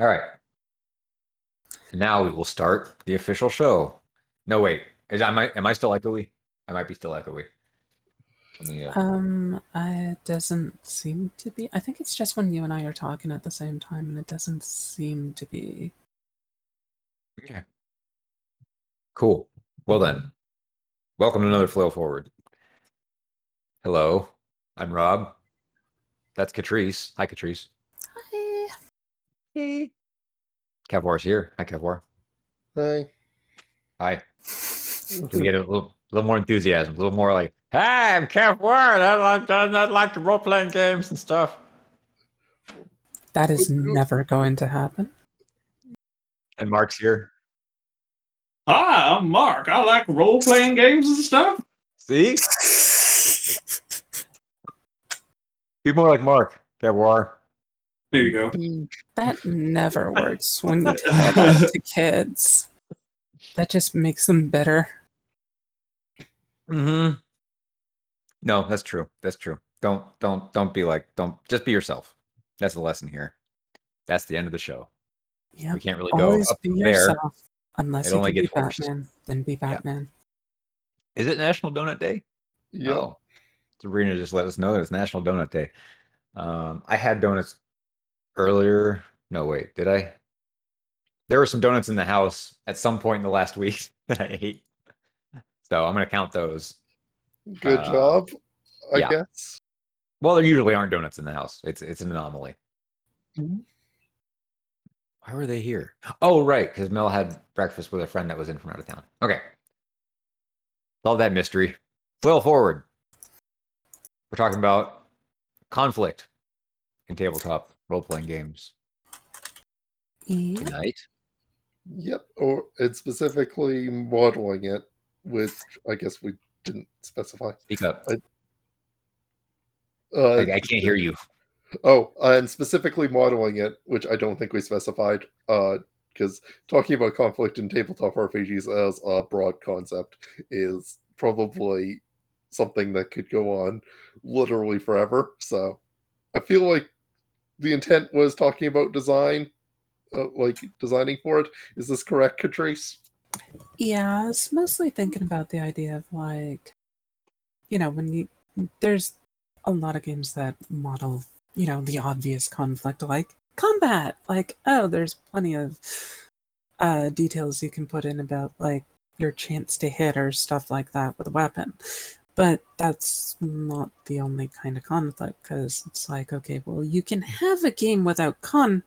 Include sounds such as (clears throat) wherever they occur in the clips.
All right. Now we will start the official show. No, wait. Is am I am I still echoey? I might be still echoey. Let me, uh, Um, I- it doesn't seem to be. I think it's just when you and I are talking at the same time, and it doesn't seem to be. okay. Cool. Well then, welcome to another Flail Forward. Hello, I'm Rob. That's Catrice. Hi, Catrice. Hi. Hey. Kevwar's here. Hi, Kevwar. Hi. Hi. Can we get a little, little more enthusiasm? A little more like, "Hey, I'm Kevwar. I like, I like the role playing games and stuff." That is never going to happen. And Mark's here. Hi, I'm Mark. I like role playing games and stuff. See? (laughs) Be more like Mark, Kevwar. There you go. That never (laughs) works when you tell that to kids. That just makes them bitter. Mm-hmm. No, that's true. That's true. Don't don't don't be like don't just be yourself. That's the lesson here. That's the end of the show. Yeah. We can't really go Always up be there. yourself. Unless It you only can be gets worse. Batman, then be Batman. Is it National Donut Day? Yep. Oh, Sabrina just let us know that it's National Donut Day. Um, I had donuts earlier. No, wait, did I? There were some donuts in the house at some point in the last (laughs) week that I ate. So I'm gonna count those. Good Uh, job, I yeah. guess. Well, there usually aren't donuts in the house. It's it's an anomaly. Mhm. Why were they here? Oh, right, because Mel had breakfast with a friend that was in from out of town. Okay. Love that mystery. Flail forward. We're talking about conflict in tabletop role playing games Yeah. tonight. Yep. Or it's specifically modeling it, which I guess we didn't specify. Speak up. I- Uh, I, I can't hear you. Oh, and specifically modeling it, which I don't think we specified, because talking about conflict in tabletop RPGs as a broad concept is probably something that could go on literally forever. So I feel like the intent was talking about design, uh, like designing for it. Is this correct, Catrice? Yeah, I was mostly thinking about the idea of like, you know, when you there's a lot of games that model, you know, the obvious conflict like combat. Like, oh, there's plenty of uh details you can put in about like your chance to hit or stuff like that with a weapon. But that's not the only kind of conflict because it's like, okay, well, you can have a game without con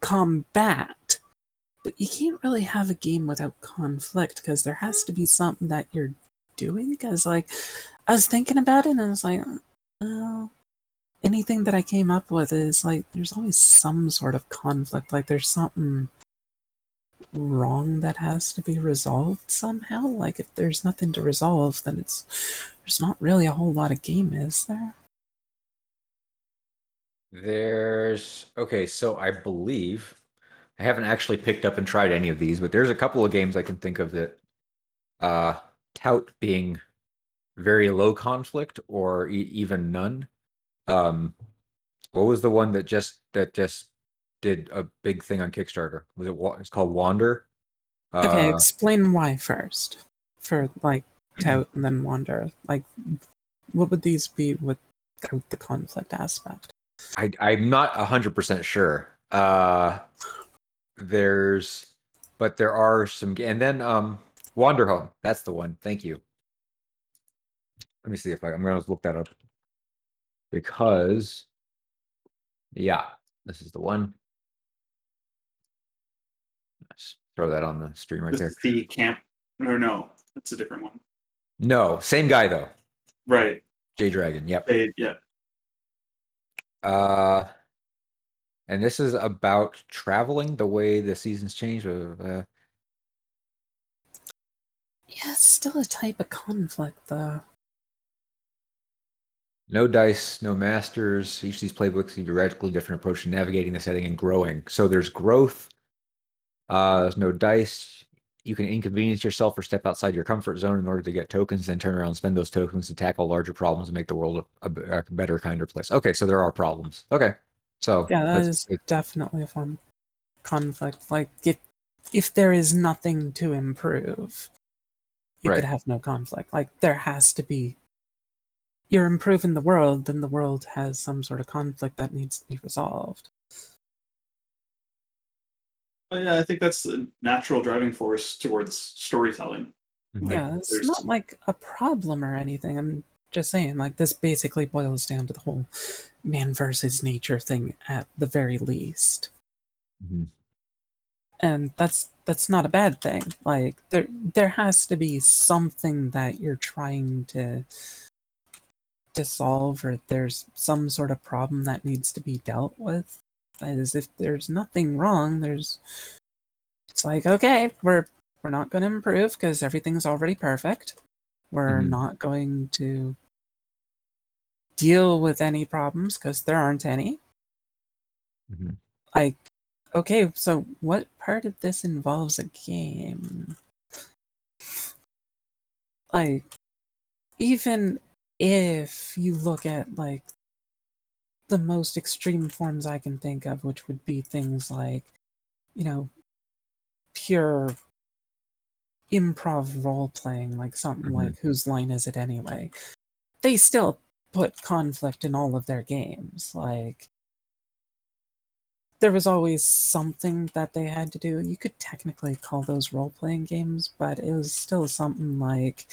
combat, but you can't really have a game without conflict because there has to be something that you're doing. Because, like, I was thinking about it and I was like, oh, anything that I came up with is like, there's always some sort of conflict. Like, there's something wrong that has to be resolved somehow. Like, if there's nothing to resolve, then it's there's not really a whole lot of game, is there? There's okay, so I believe I haven't actually picked up and tried any of these, but there's a couple of games I can think of that uh tout being very low conflict or e- even none. Um what was the one that just that just did a big thing on Kickstarter? Was it it's called Wander? Okay, Uh, explain why first. For like (clears throat) tout and then wander. Like what would these be without the conflict aspect? I I'm not hundred percent sure. Uh there's but there are some and then um Wanderhome. That's the one. Thank you. Let me see if I, I'm gonna look that up. Because yeah, this is the one. Let's throw that on the stream right This there. is the camp. Or no, that's a different one. No, same guy though. Right. Jay Dragon. Yep. They, yeah. Uh, and this is about traveling the way the seasons change. Uh, uh, Yeah, it's still a type of conflict though. no dice, no masters. Each of these playbooks you a radically different approach to navigating the setting and growing. So there's growth. Uh, there's no dice. You can inconvenience yourself or step outside your comfort zone in order to get tokens, then turn around and spend those tokens to tackle larger problems and make the world a better, kinder place. Okay, so there are problems. Okay, so Yeah, that's- it- definitely a form conflict. Like if if there is nothing to improve, you Right. could have no conflict. Like there has to be. You're improving the world, then the world has some sort of conflict that needs to be resolved. But yeah, I think that's the natural driving force towards storytelling. Mhm. yeah, it's there's- not like a problem or anything. I'm just saying, like this basically boils down to the whole man versus nature thing at the very least. Mhm. and that's that's not a bad thing like there there has to be something that you're trying to to solve or there's some sort of problem that needs to be dealt with as if there's nothing wrong there's it's like okay we're we're not going to improve because everything's already perfect we're Mhm. not going to deal with any problems because there aren't any Mhm. like okay so what part of this involves a game like even if you look at like the most extreme forms i can think of which would be things like you know pure improv role playing like something Mhm. like whose line is it anyway they still put conflict in all of their games like there was always something that they had to do. You could technically call those role playing games, but it was still something like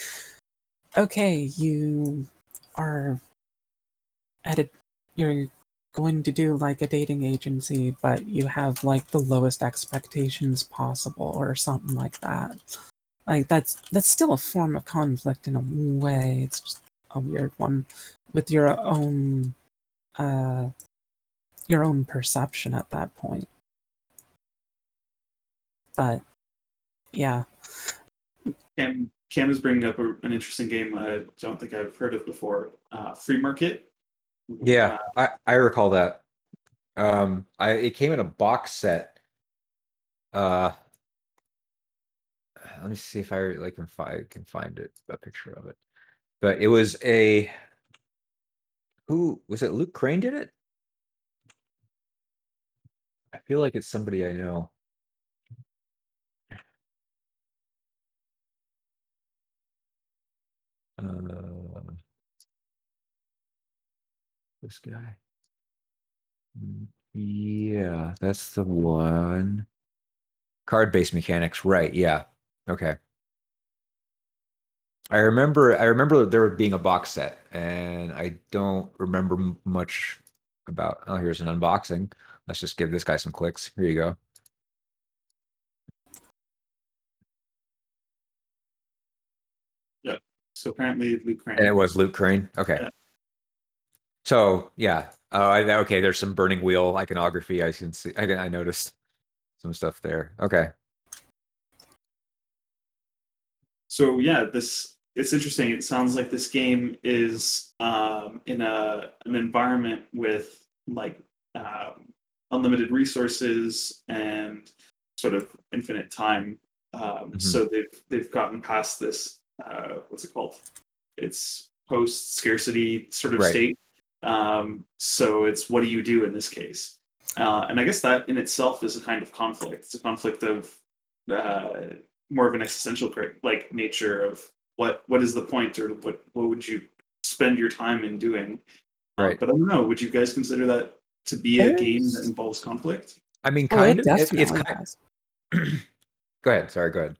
okay, you are at a you're going to do like a dating agency, but you have like the lowest expectations possible or something like that. Like that's that's still a form of conflict in a way. It's just a weird one with your own uh your own perception at that point. But yeah, Cam, Cam is bringing up a, an interesting game I don't think I've heard of before. Uh, Free Market. Yeah, I, I recall that. Um, I it came in a box set. Uh, let me see if I like can find can find it a picture of it. But it was a who was it? Luke Crane did it. I feel like it's somebody I know. Uh, this guy. Yeah, that's the one. Card based mechanics, right? Yeah. Okay. I remember I remember there being a box set and I don't remember m- much about oh here's an unboxing. Let's just give this guy some clicks. Here you go. Yeah. So apparently Luke Crane. And it was Luke Crane. Okay. Yeah. So yeah. Oh, I, okay. There's some burning wheel iconography. I can see. I, I noticed some stuff there. Okay. So yeah, this it's interesting. It sounds like this game is um, in a an environment with like um, unlimited resources and sort of infinite time. Um, Mhm. So they've they've gotten past this. Uh, what's it called? It's post scarcity sort of Right. state. Um, so it's what do you do in this case? Uh, and I guess that in itself is a kind of conflict. It's a conflict of uh, more of an existential like nature of what what is the point or what what would you spend your time in doing Uh, Right. but i don't know would you guys consider that to be a game that involves conflict I mean, oh, kind it of. It's, definitely it's kind. has. go ahead. Sorry. Go ahead.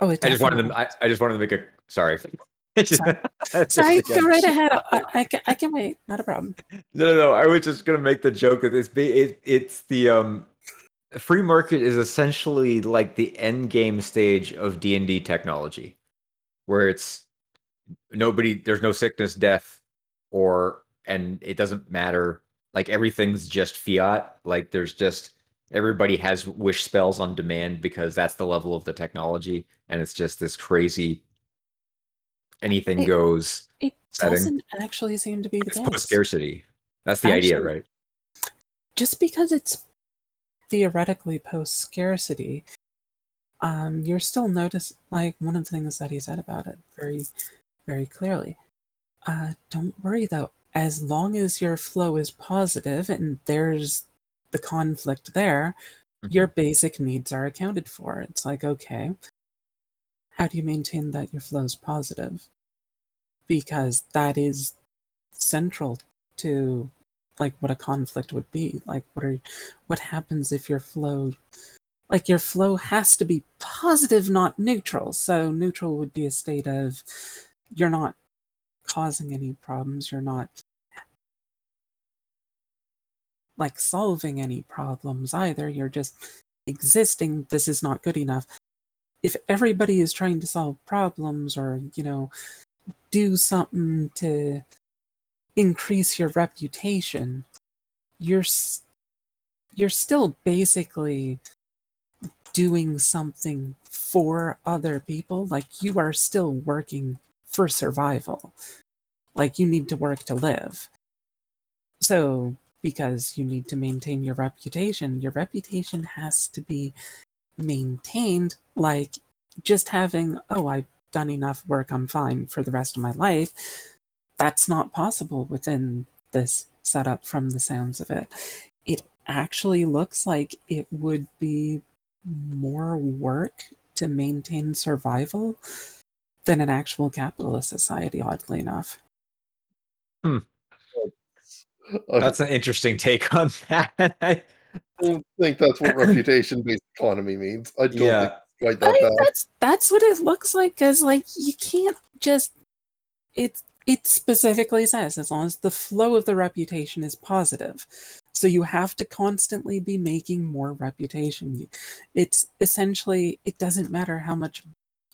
Oh, it I just wanted definitely to. I, I just wanted to make a. Sorry. (laughs) Sorry. That's Sorry, just- go right ahead. I, (laughs) I, can, I can wait. Not a problem. No, no, no. I was just gonna make the joke that it's be it, it's the um free market is essentially like the end game stage of D and D technology, where it's nobody there's no sickness, death, or and it doesn't matter. Like everything's just fiat. Like there's just everybody has wish spells on demand because that's the level of the technology, and it's just this crazy anything It- goes It Setting. doesn't actually seem to be the it's case. scarcity. That's the idea, right? just because it's theoretically post scarcity, um, you're still notice like one of the things that he said about it very, very clearly. Uh, don't worry though, as long as your flow is positive and there's the conflict there, your basic needs are accounted for. It's like, okay, how do you maintain that your flow is positive? Because that is central to like what a conflict would be. Like what are what happens if your flow like your flow has to be positive, not neutral. So neutral would be a state of you're not causing any problems, you're not like solving any problems either. You're just existing. This is not good enough. If everybody is trying to solve problems or, you know, do something to increase your reputation, you're you're still basically doing something for other people. Like you are still working for survival. Like you need to work to live. So because you need to maintain your reputation. Your reputation has to be maintained like just having, oh, I've done enough work, I'm fine for the rest of my life. That's not possible within this setup from the sounds of it. It actually looks like it would be more work to maintain survival than an actual capitalist society, oddly enough. Hmm. I That's an interesting take on that. (laughs) don't think that's what (laughs) reputation-based economy means. I don't yeah. think quite that mean, bad. that's that's what it looks like because like you can't just it it specifically says as long as the flow of the reputation is positive so you have to constantly be making more reputation it's essentially it doesn't matter how much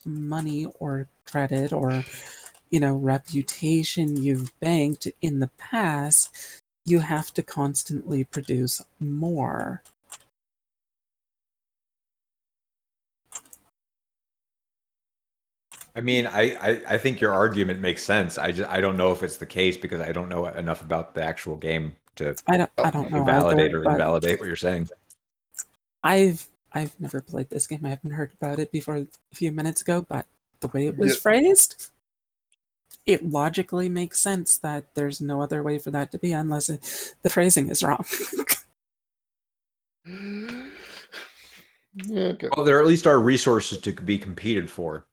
money or credit or you know reputation you've banked in the past you have to constantly produce more I mean, I, I I think your argument makes sense. I just I don't know if it's the case because I don't know enough about the actual game to i don't i don't know validate either, or invalidate what you're saying. I've I've never played this game. I haven't heard about it before a few minutes ago, but the way it was Yeah. phrased, it logically makes sense that there's no other way for that to be unless it, the phrasing is wrong. Yeah, (laughs) okay. Well, there at least are resources to be competed for.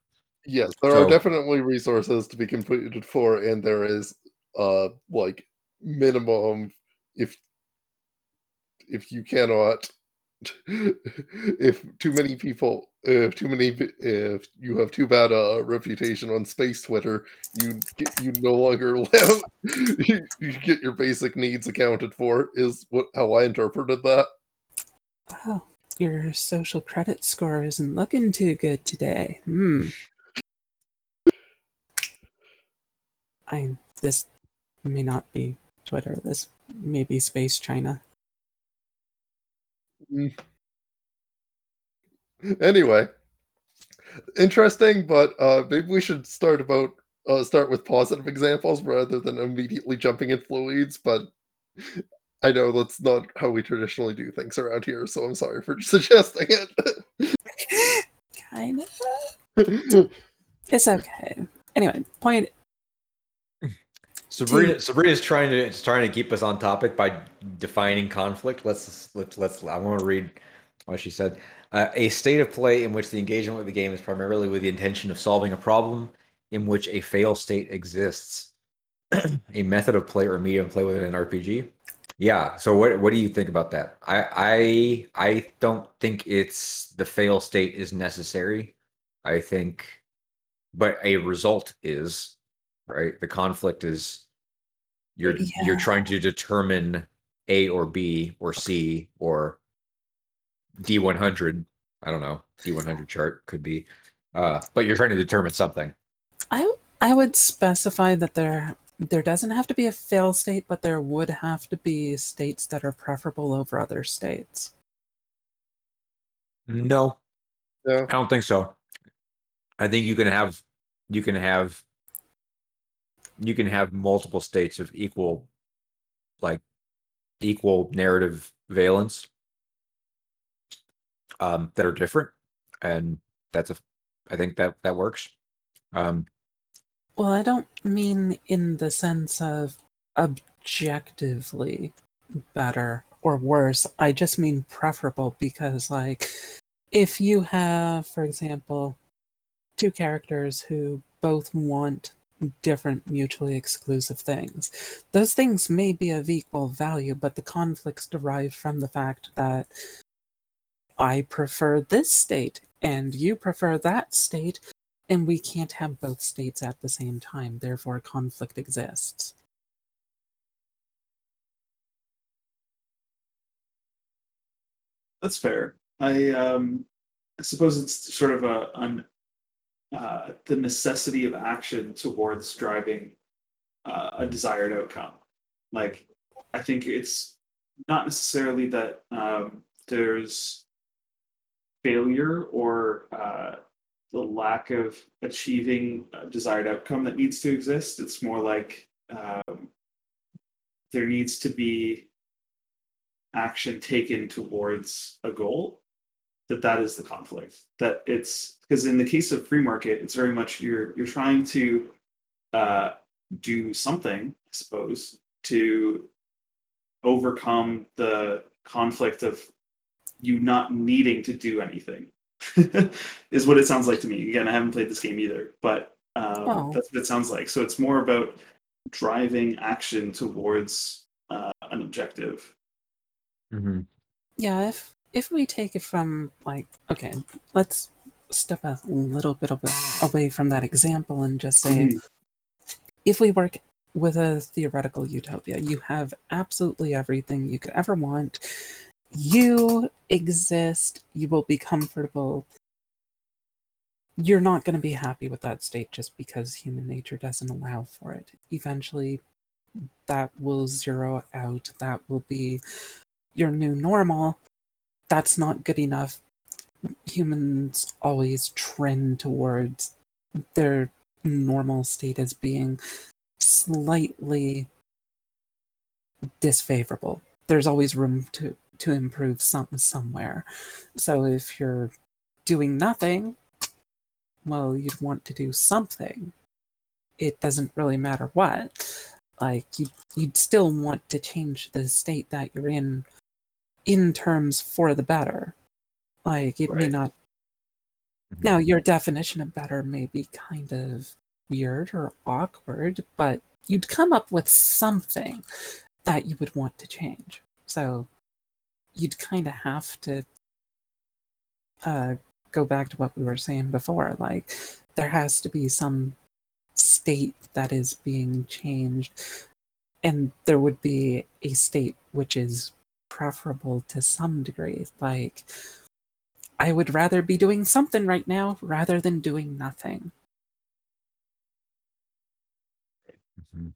Yes, there So- are definitely resources to be competed for, and there is uh like minimum if if you cannot (laughs) if too many people if too many if you have too bad a reputation on space Twitter, you get you no longer (laughs) live. you, you get your basic needs accounted for. Is what how I interpreted that. oh, your social credit score isn't looking too good today. Hmm. I this may not be Twitter. This may be Space China. Anyway interesting but uh maybe we should start about uh start with positive examples rather than immediately jumping in fluids but i know that's not how we traditionally do things around here so i'm sorry for (laughs) suggesting it (laughs) kind of. It's okay. Anyway, point Sabrina Sabrina's trying to is trying to keep us on topic by defining conflict. Let's let's let's I want to read what she said. Uh, a state of play in which the engagement with the game is primarily with the intention of solving a problem in which a fail state exists. (clears throat) a method of play or medium play within an RPG. Yeah. So what what do you think about that? I I I don't think it's the fail state is necessary. I think, but a result is right. The conflict is you're you're trying to determine A or B or C or D one hundred. I don't know. D one hundred chart could be, uh, but you're trying to determine something. I I would specify that there there doesn't have to be a fail state, but there would have to be states that are preferable over other states. No, yeah I don't think so. I think you can have you can have you can have multiple states of equal like equal narrative valence um that are different and that's a I think that that works. Um Well, I don't mean in the sense of objectively better or worse. I just mean preferable because, like, if you have, for example, two characters who both want different mutually exclusive things, those things may be of equal value, but the conflicts derive from the fact that I prefer this state and you prefer that state, and we can't have both states at the same time. Therefore, conflict exists. That's fair. I um, I suppose it's sort of a an, uh, the necessity of action towards driving uh, a desired outcome. Like, I think it's not necessarily that um, there's failure or uh, the lack of achieving a desired outcome that needs to exist. It's more like um, there needs to be action taken towards a goal that that is the conflict that it's because in the case of free market it's very much you're you're trying to uh, do something i suppose to overcome the conflict of you not needing to do anything (laughs) is what it sounds like to me again i haven't played this game either but um, Oh. that's what it sounds like so it's more about driving action towards uh, an objective mm-hmm. Yeah, if if we take it from like okay, let's step a little bit away, from that example and just say Mhm. if we work with a theoretical utopia, you have absolutely everything you could ever want. You exist, you will be comfortable. You're not going to be happy with that state just because human nature doesn't allow for it. Eventually, that will zero out. That will be your new normal. That's not good enough. Humans always trend towards their normal state as being slightly disfavorable. There's always room to to improve something somewhere. So if you're doing nothing, well, you'd want to do something. It doesn't really matter what. Like you you'd still want to change the state that you're in in terms for the better. Like it may Right. not now, your definition of better may be kind of weird or awkward, but you'd come up with something that you would want to change. So you'd kind of have to uh, go back to what we were saying before. Like, there has to be some state that is being changed, and there would be a state which is preferable to some degree. Like, I would rather be doing something right now rather than doing nothing. hmm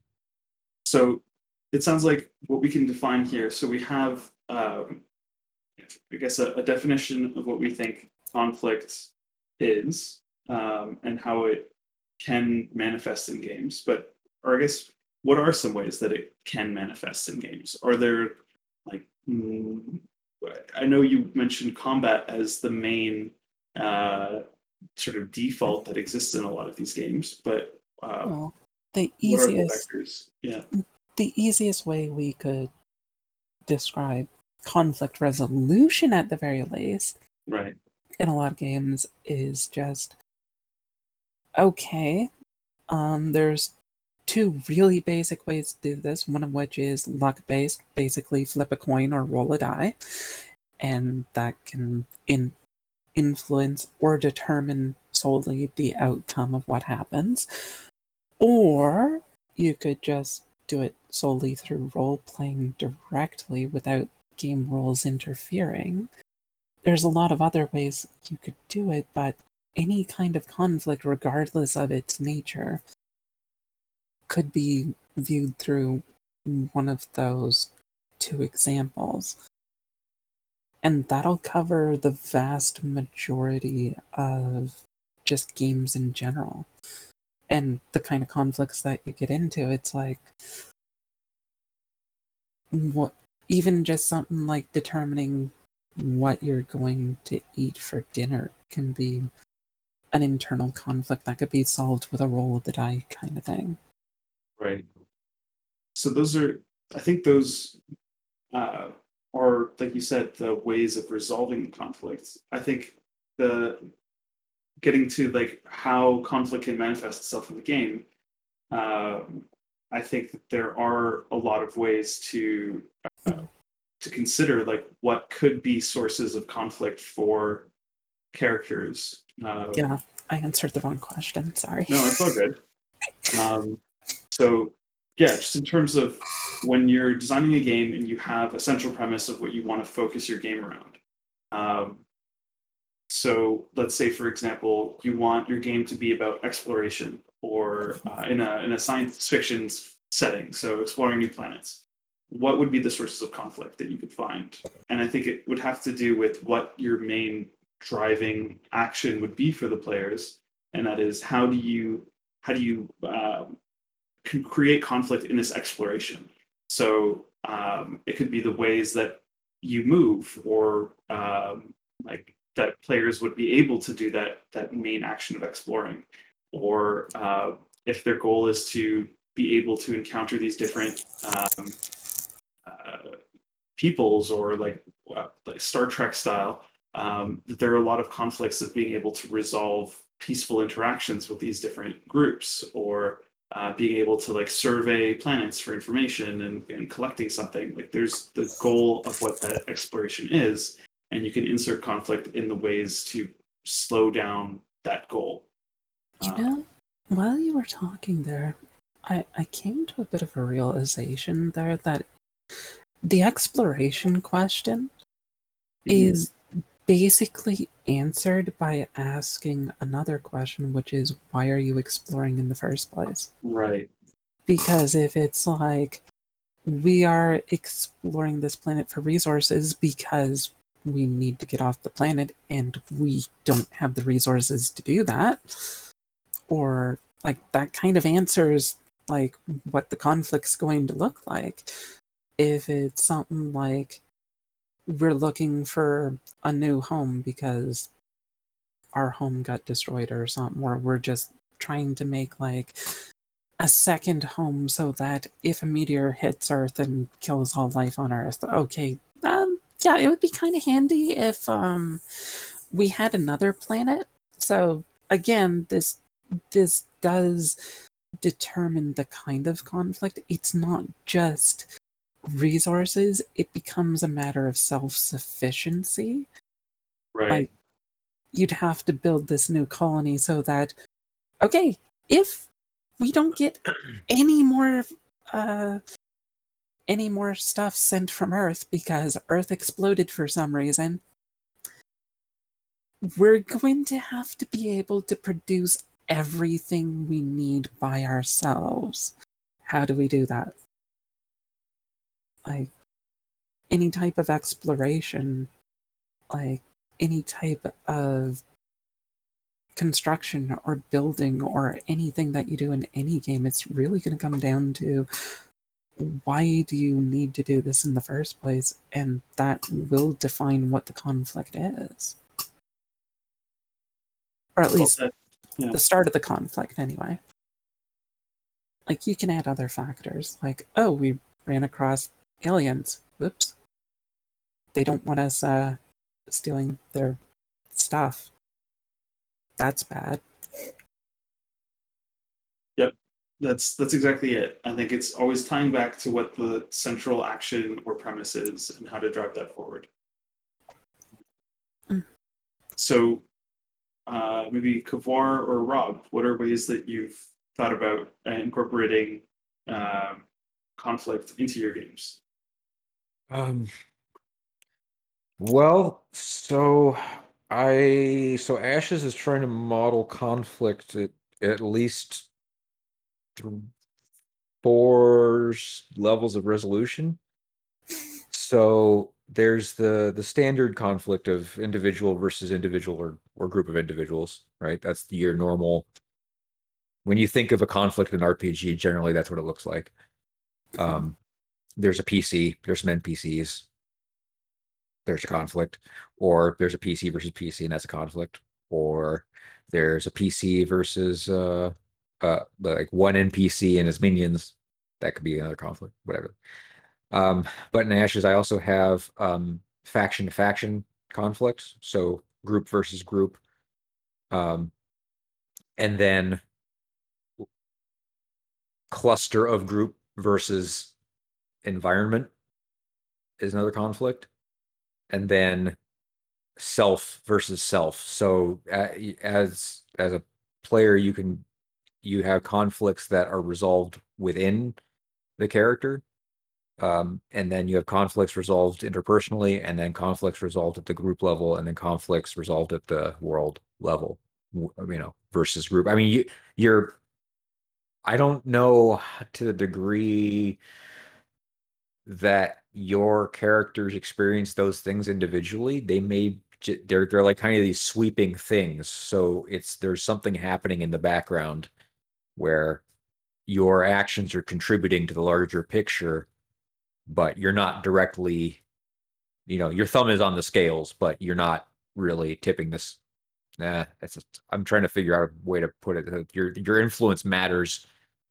So it sounds like what we can define here. So we have, um, I guess, a, a definition of what we think conflict is um, and how it can manifest in games. But, or I guess, what are some ways that it can manifest in games? Are there like, mm, I know you mentioned combat as the main uh, sort of default that exists in a lot of these games, but uh, Well, the are the easiest? Yeah. the easiest way we could describe conflict resolution at the very least Right. in a lot of games is just okay um there's two really basic ways to do this one of which is luck based basically flip a coin or roll a die and that can in influence or determine solely the outcome of what happens or you could just do it solely through role playing directly without game rules interfering. There's a lot of other ways you could do it, but any kind of conflict, regardless of its nature, could be viewed through one of those two examples. And that'll cover the vast majority of just games in general and the kind of conflicts that you get into it's like what even just something like determining what you're going to eat for dinner can be an internal conflict that could be solved with a roll of the die kind of thing Right. So those are, I think those uh, are, like you said, the ways of resolving conflicts. I think the getting to like how conflict can manifest itself in the game. Um, I think that there are a lot of ways to uh, to consider like what could be sources of conflict for characters. Uh, Yeah, I answered the wrong question. Sorry. no, it's all good. (laughs) Um, so, yeah, just in terms of when you're designing a game and you have a central premise of what you want to focus your game around. Um, so, let's say, for example, you want your game to be about exploration or uh, in a in a science fiction setting, so exploring new planets. What would be the sources of conflict that you could find? And I think it would have to do with what your main driving action would be for the players, and that is how do you how do you um, can create conflict in this exploration? So um, it could be the ways that you move, or um, like that players would be able to do that that main action of exploring, or uh, if their goal is to be able to encounter these different um, uh, peoples or like uh, like Star Trek style, um, there are a lot of conflicts of being able to resolve peaceful interactions with these different groups or uh, being able to like survey planets for information and, and collecting something. Like there's the goal of what that exploration is and you can insert conflict in the ways to slow down that goal. You Uh, know, while you were talking there, I, I came to a bit of a realization there that the exploration question is basically answered by asking another question, which is why are you exploring in the first place? right Because if it's like we are exploring this planet for resources because we need to get off the planet and we don't have the resources to do that, or like that kind of answers like what the conflict's going to look like. If it's something like we're looking for a new home because our home got destroyed or something, or we're just trying to make like a second home so that if a meteor hits Earth and kills all life on Earth, okay, um, yeah, it would be kind of handy if um we had another planet. So again, this this does determine the kind of conflict. It's not just resources, it becomes a matter of self sufficiency. right Like, you'd have to build this new colony so that, okay, if we don't get (clears throat) any more, uh, any more stuff sent from Earth because Earth exploded for some reason, we're going to have to be able to produce everything we need by ourselves. How do we do that? Like any type of exploration, like any type of construction or building or anything that you do in any game, it's really going to come down to why do you need to do this in the first place? And that will define what the conflict is. Or at Well least. Yeah. the start of the conflict, anyway. Like, you can add other factors, like, oh, we ran across aliens. Whoops. They don't want us uh, stealing their stuff. That's bad. Yep, that's that's exactly it. I think it's always tying back to what the central action or premise is and how to drive that forward. Mm. So, uh, maybe Kevwar or Rob, what are ways that you've thought about incorporating um, conflict into your games? Um. Well, so I so Ashes is trying to model conflict at at least four levels of resolution. So there's the the standard conflict of individual versus individual or or group of individuals, right? That's the your normal. When you think of a conflict in RPG, generally that's what it looks like. Um, there's a PC, there's some NPCs, there's a conflict, or there's a PC versus PC, and that's a conflict, or there's a PC versus uh, uh, like one NPC and his minions, that could be another conflict, whatever. Um, but in Ashes, I also have um, faction to faction conflicts, so group versus group. Um, and then cluster of group versus environment is another conflict. And then self versus self. So as as a player, you can you have conflicts that are resolved within the character, um, and then you have conflicts resolved interpersonally, and then conflicts resolved at the group level, and then conflicts resolved at the world level. You know, versus group. I mean, you you're. I don't know to the degree that your characters experience those things individually. They may they're they're like kind of these sweeping things. So it's there's something happening in the background where your actions are contributing to the larger picture, but you're not directly, you know, your thumb is on the scales, but you're not really tipping this. Nah, that's just, I'm trying to figure out a way to put it. Your your influence matters,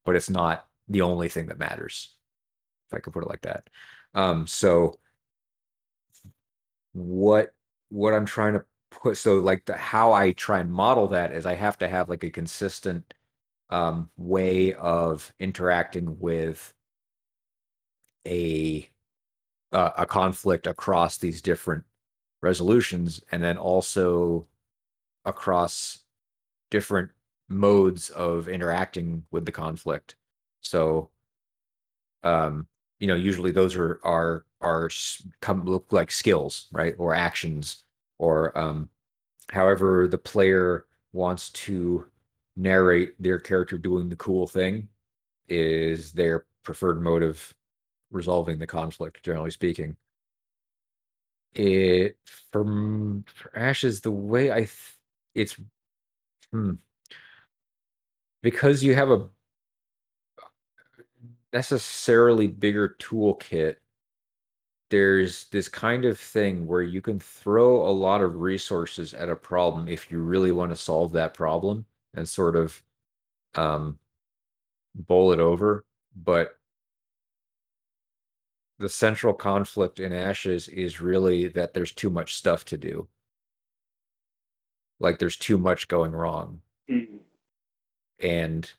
but it's not the only thing that matters. If I could put it like that. Um, so what what I'm trying to put so like the how I try and model that is I have to have like a consistent um way of interacting with a uh, a conflict across these different resolutions and then also across different modes of interacting with the conflict so um you know usually those are are are come look like skills right or actions or um however the player wants to narrate their character doing the cool thing is their preferred mode of resolving the conflict generally speaking. It from for ashes the way i th- it's hmm, because you have a necessarily bigger toolkit. There's this kind of thing where you can throw a lot of resources at a problem if you really want to solve that problem and sort of um bowl it over but the central conflict in ashes is really that there's too much stuff to do. Like there's too much going wrong. Mhm. and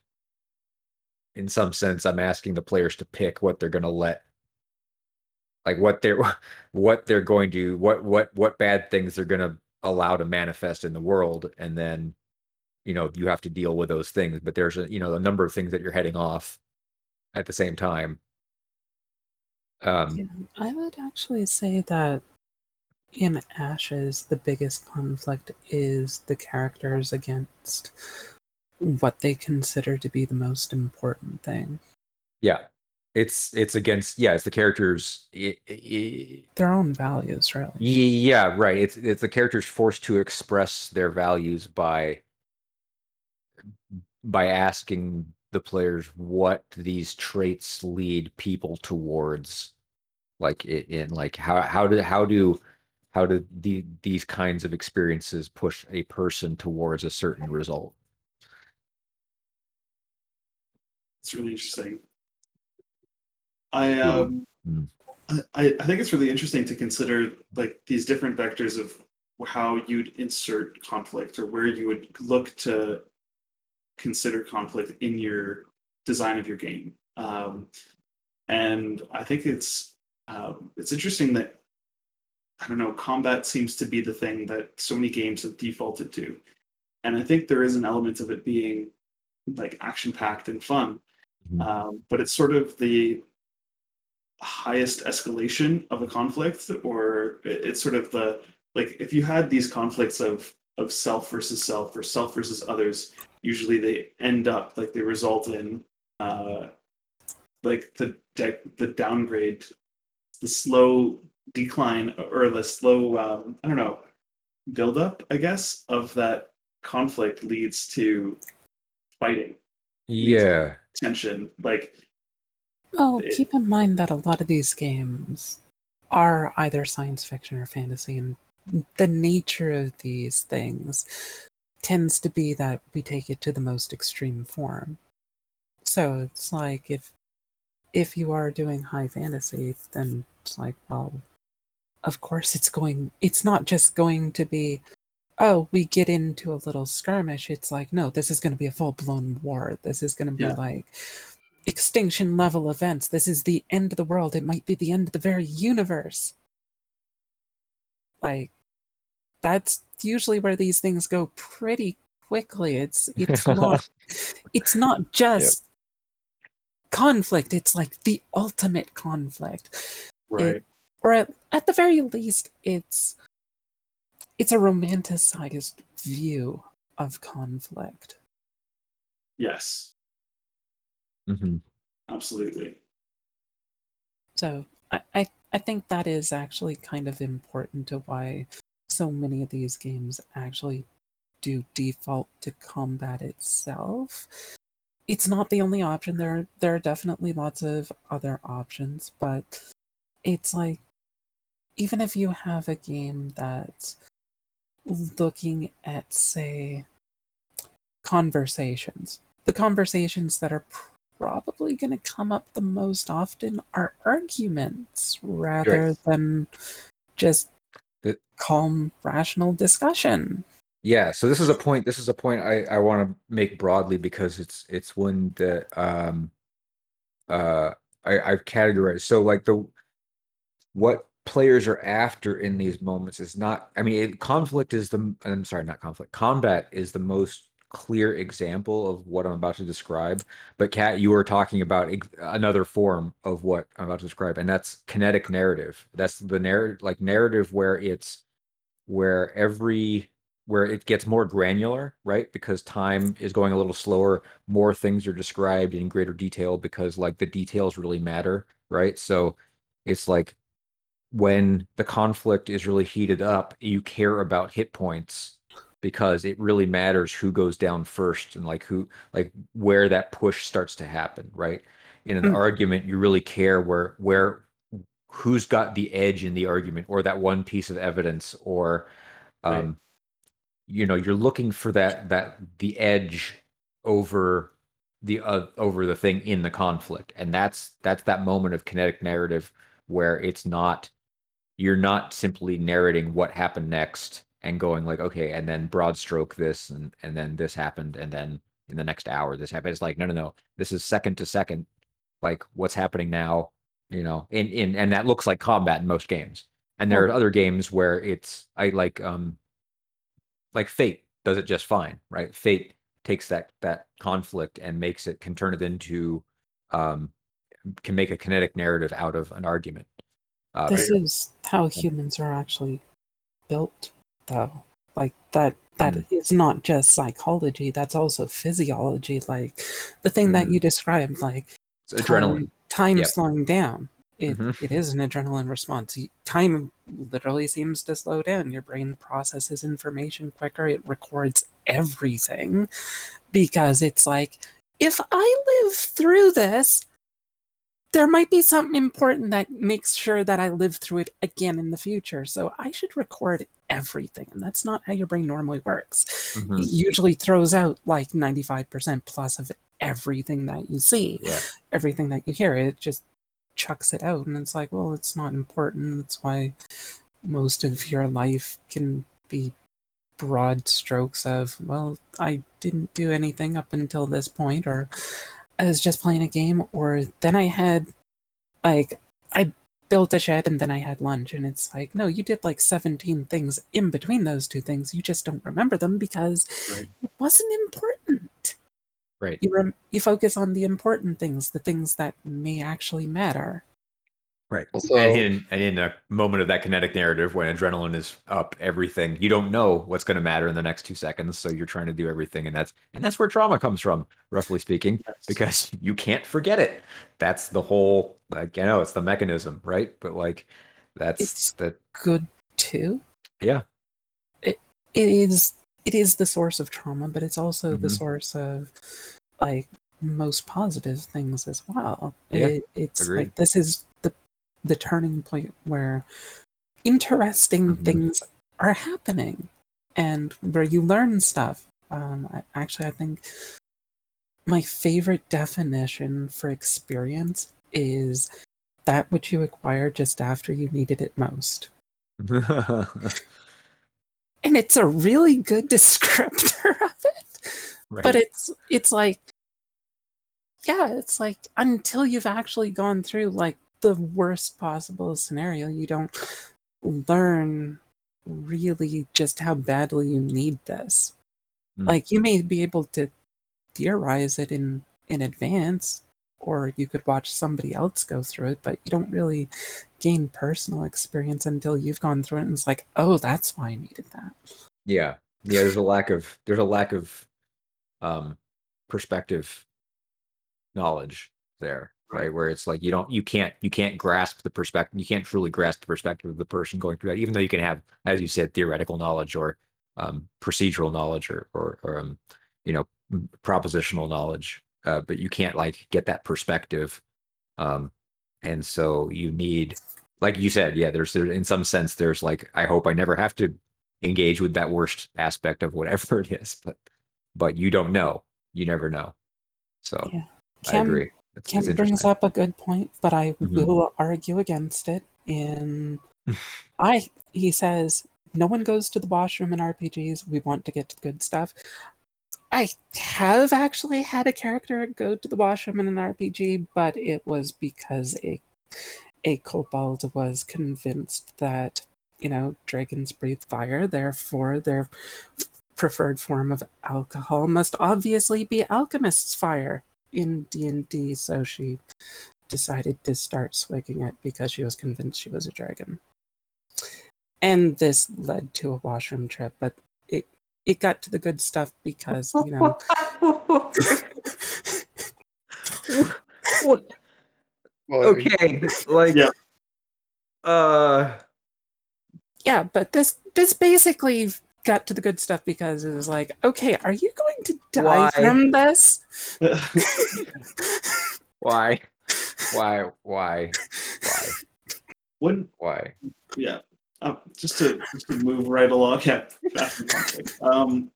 in some sense i'm asking the players to pick what they're going to let. Like what they're (laughs) what they're going to what what what bad things they're going to allow to manifest in the world and then you know you have to deal with those things. But there's a you know a number of things that you're heading off at the same time. Um I would actually say that in Ashes, the biggest conflict is the characters against what they consider to be the most important thing yeah it's it's against yeah it's the characters i- i- their own values, really. Yeah, right. It's it's the characters forced to express their values by by asking the players what these traits lead people towards. Like in like how how do how do how do the these kinds of experiences push a person towards a certain result? It's really interesting. I um Mm. I, I think it's really interesting to consider like these different vectors of how you'd insert conflict or where you would look to consider conflict in your design of your game. Um, and I think it's um, it's interesting that I don't know combat seems to be the thing that so many games have defaulted to, and I think there is an element of it being like action packed and fun, Mhm. um, but it's sort of the highest escalation of a conflict or it's sort of the like if you had these conflicts of of self versus self or self versus others usually they end up like they result in uh like the de- the downgrade the slow decline or the slow um i don't know buildup i guess of that conflict leads to fighting Yeah. tension like Well, it- keep in mind that a lot of these games are either science fiction or fantasy, and the nature of these things tends to be that we take it to the most extreme form. So it's like if if you are doing high fantasy, then it's like, well, of course it's going. It's not just going to be, oh, we get into a little skirmish. It's like, no, this is going to be a full blown war. This is going to be Yeah. like extinction level events. This is the end of the world. It might be the end of the very universe. Like that's usually where these things go pretty quickly. It's it's not (laughs) it's not just conflict, it's like the ultimate conflict. Right. Or at, at the very least it's it's a romanticized view of conflict. yes. hmm Absolutely. So I, I, I think that is actually kind of important to why so many of these games actually do default to combat itself. It's not the only option. There are, there are definitely lots of other options, but it's like even if you have a game that's looking at say conversations, the conversations that are probably going to come up the most often are arguments rather than just The- calm rational discussion Yeah, so this is a point. This is a point I, I want to make broadly because it's it's one that um uh I, I've categorized. So like the what players are after in these moments is not. I mean, it, conflict is the. I'm sorry, not conflict. Combat is the most clear example of what I'm about to describe. But Kat, you were talking about another form of what I'm about to describe, and that's kinetic narrative. That's the narrative, like narrative where it's where every where it gets more granular, right? Because time is going a little slower, more things are described in greater detail because like the details really matter, right? So it's like when the conflict is really heated up, you care about hit points because it really matters who goes down first and like who like where that push starts to happen, right? In an Mm. argument, you really care where where who's got the edge in the argument or that one piece of evidence or Right. um you know you're looking for that that the edge over the uh, over the thing in the conflict and that's that's that moment of kinetic narrative where it's not you're not simply narrating what happened next and going like okay and then broad stroke this and and then this happened and then in the next hour this happened. It's like no no no. This is second to second. Like what's happening now? You know in in and that looks like combat in most games. And there are other games where it's i like um like fate does it just fine right? Fate takes that that conflict and makes it can turn it into um can make a kinetic narrative out of an argument uh, this is how humans are actually built though. Like that that is not just psychology that's also physiology. Like the thing that Mhm. you described like it's adrenaline. time, time Yep. slowing down. It, Mhm. it is an adrenaline response. Time literally seems to slow down. Your brain processes information quicker. It records everything because it's like if i live through this there might be something important that makes sure that i live through it again in the future. So i should record everything and that's not how your brain normally works. Mhm. it usually throws out like 95% plus of everything that you see yeah. everything that you hear. It just chucks it out and it's like well it's not important. That's why most of your life can be broad strokes of well i didn't do anything up until this point or i was just playing a game or then i had like i built a shed and then i had lunch and it's like no you did like 17 things in between those two things. You just don't remember them because Right. it wasn't important. Right. You rem- you focus on the important things the things that may actually matter right Also, and in and in a moment of that kinetic narrative when adrenaline is up everything you don't know what's going to matter in the next two seconds so you're trying to do everything and that's and that's where trauma comes from roughly speaking Yes. because (laughs) you can't forget it that's the whole like you know it's the mechanism right but like that's It's- the good too Yeah. it, it is it is the source of trauma but it's also the Mhm. source of like most positive things as well Yeah, it, it's agreed. like this is the turning point where interesting Mhm. things are happening and where you learn stuff um I, actually i think my favorite definition for experience is that which you acquire just after you needed it most. (laughs) And it's a really good (laughs) descriptor of it. right. But it's it's like yeah, it's like until you've actually gone through like the worst possible scenario, you don't learn really just how badly you need this. Mm. Like you may be able to theorize it in in advance or you could watch somebody else go through it, but you don't really gain personal experience until you've gone through it and it's like, "Oh, that's why I needed that." yeah yeah there's a lack of there's a lack of um perspective knowledge there right, Right. where it's like you don't you can't you can't grasp the perspective you can't truly grasp the perspective of the person going through that even though you can have as you said theoretical knowledge or um procedural knowledge or or, or um you know propositional knowledge uh, but you can't like get that perspective um and so you need like you said yeah there's there, in some sense there's like i hope i never have to engage with that worst aspect of whatever (laughs) it is but but you don't know you never know so Yeah. i agree it's, it's brings up a good point, but I Mhm. will argue against it. In (laughs) I, he says, no one goes to the washroom in RPGs. We want to get to the good stuff. I have actually had a character go to the washroom in an RPG, but it was because a a kobold was convinced that you know dragons breathe fire, therefore their preferred form of alcohol must obviously be alchemist's fire in D&D, so she decided to start swigging it because she was convinced she was a dragon. And this led to a washroom trip, but it it got to the good stuff because, you know, Well, okay like Yeah. uh yeah, but this this basically got to the good stuff because it was like, okay, are you going to die Why? from this? (laughs) why why why why Wouldn't why yeah. Uh, just to just to move right along, (laughs) yeah. back to conflict. Um,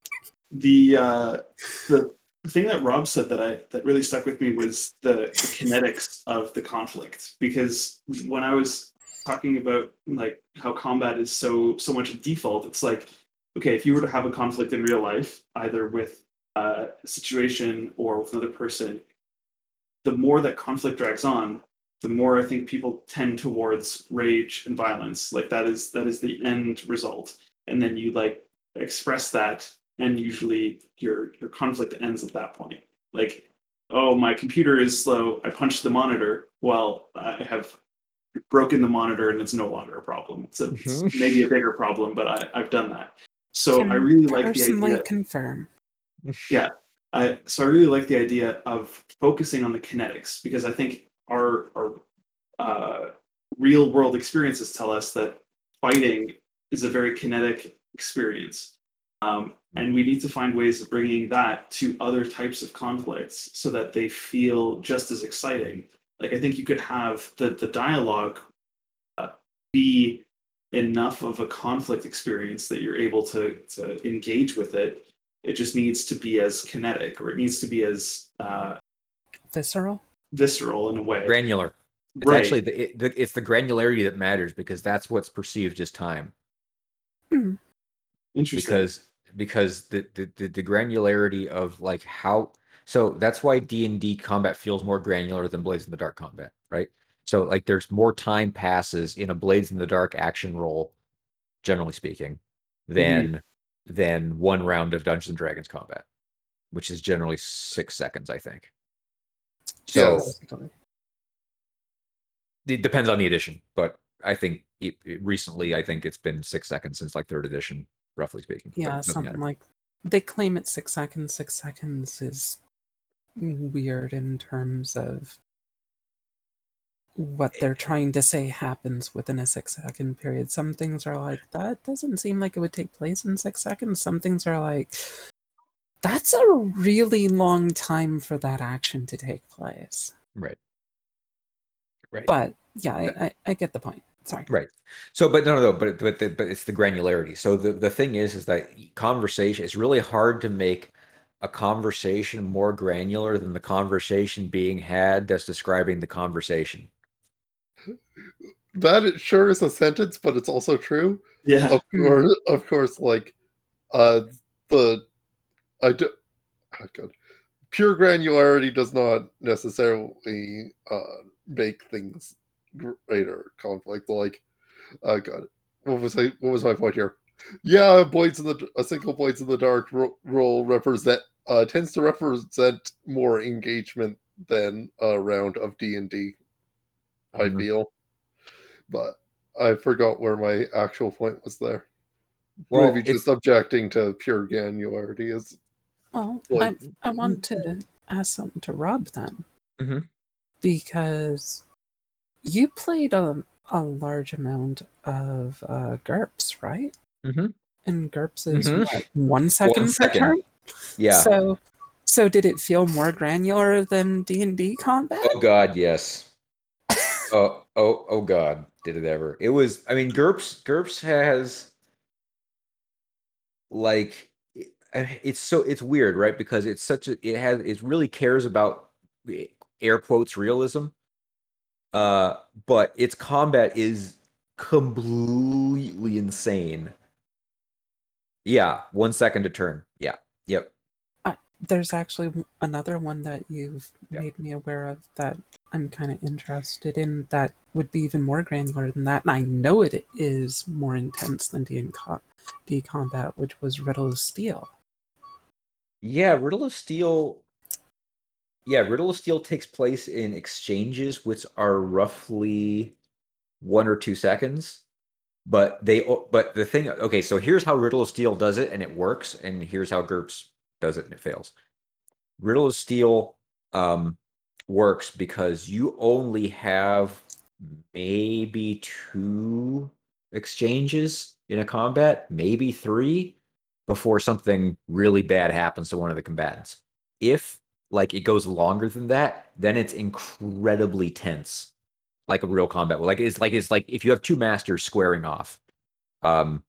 the uh, the thing that Rob said that I that really stuck with me was the, the kinetics of the conflict because when I was talking about like how combat is so so much a default, it's like okay, if you were to have a conflict in real life, either with a situation or with another person, the more that conflict drags on, the more I think people tend towards rage and violence. Like that is that is the end result. And then you like express that and usually your your conflict ends at that point. Like, oh my computer is slow, I punched the monitor. Well, I have broken the monitor and it's no longer a problem. It's, a, it's Mhm. maybe a bigger problem, but I, I've done that. So Can I really like the idea. confirm. I so I really like the idea of focusing on the kinetics because I think our our uh, real world experiences tell us that fighting is a very kinetic experience, um, and we need to find ways of bringing that to other types of conflicts so that they feel just as exciting. Like I think you could have the the dialogue uh, be enough of a conflict experience that you're able to to engage with it it just needs to be as kinetic or it needs to be as uh, Visceral? visceral in a way. Granular. It's Right. actually the, it, the it's the granularity that matters because that's what's perceived as time. (clears throat) Interesting. Because because the, the the the granularity of like how so that's why d&d combat feels more granular than blades in the dark combat right so like there's more time passes in a blades in the dark action roll generally speaking mm-hmm. than than one round of dungeons and dragons combat which is generally six seconds i think so Yes. it depends on the edition but i think it, it- recently i think it's been six seconds since like third edition roughly speaking Yeah, something matter. like they claim it's six seconds. Six seconds is weird in terms of what they're trying to say happens within a six second period. Some things are like, that doesn't seem like it would take place in six seconds. Some things are like, that's a really long time for that action to take place. right right But yeah, I, I, I get the point. Sorry. Right. So, but no, no, no. But but the, but it's the granularity. So the the thing is, is that conversation. It's really hard to make a conversation more granular than the conversation being had that's describing the conversation. That it sure is a sentence, but it's also true. Yeah. Of course, of course, like uh the I do oh God. pure granularity does not necessarily uh make things greater conflict. Like oh God, what was I what was my point here? Yeah, blades in the a single blades in the dark ro- role represent uh tends to represent more engagement than a round of D and D. I Mhm. feel, but I forgot where my actual point was there. Well, Maybe just objecting to pure granularity is Well, Like- I, I want to ask something to Rob then. Mhm. Because you played a, a large amount of uh, GURPS, right? Mhm. And GURPS is Mhm. what, one second per second. turn? Yeah. So, so did it feel more granular than D and D combat? Oh God, yes. Oh, oh, oh God, did it ever? It was. I mean, GURPS. GURPS has like uh, it's so it's weird, right? Because it's such a it has it really cares about air quotes realism. Uh, but its combat is completely insane. Yeah, one second to turn. Yeah, yep. There's actually another one that you've Yeah. made me aware of that I'm kind of interested in that would be even more granular than that. And I know it is more intense than D combat, which was Riddle of Steel. Yeah, Riddle of Steel. Yeah, Riddle of Steel takes place in exchanges which are roughly one or two seconds. But they, but the thing, okay, so here's how Riddle of Steel does it and it works, and here's how GURPS does it and it fails. Riddle of Steel um, works because you only have maybe two exchanges in a combat, maybe three before something really bad happens to one of the combatants. If like it goes longer than that, then it's incredibly tense, like a real combat. Like it's like it's like if you have two masters squaring off, um,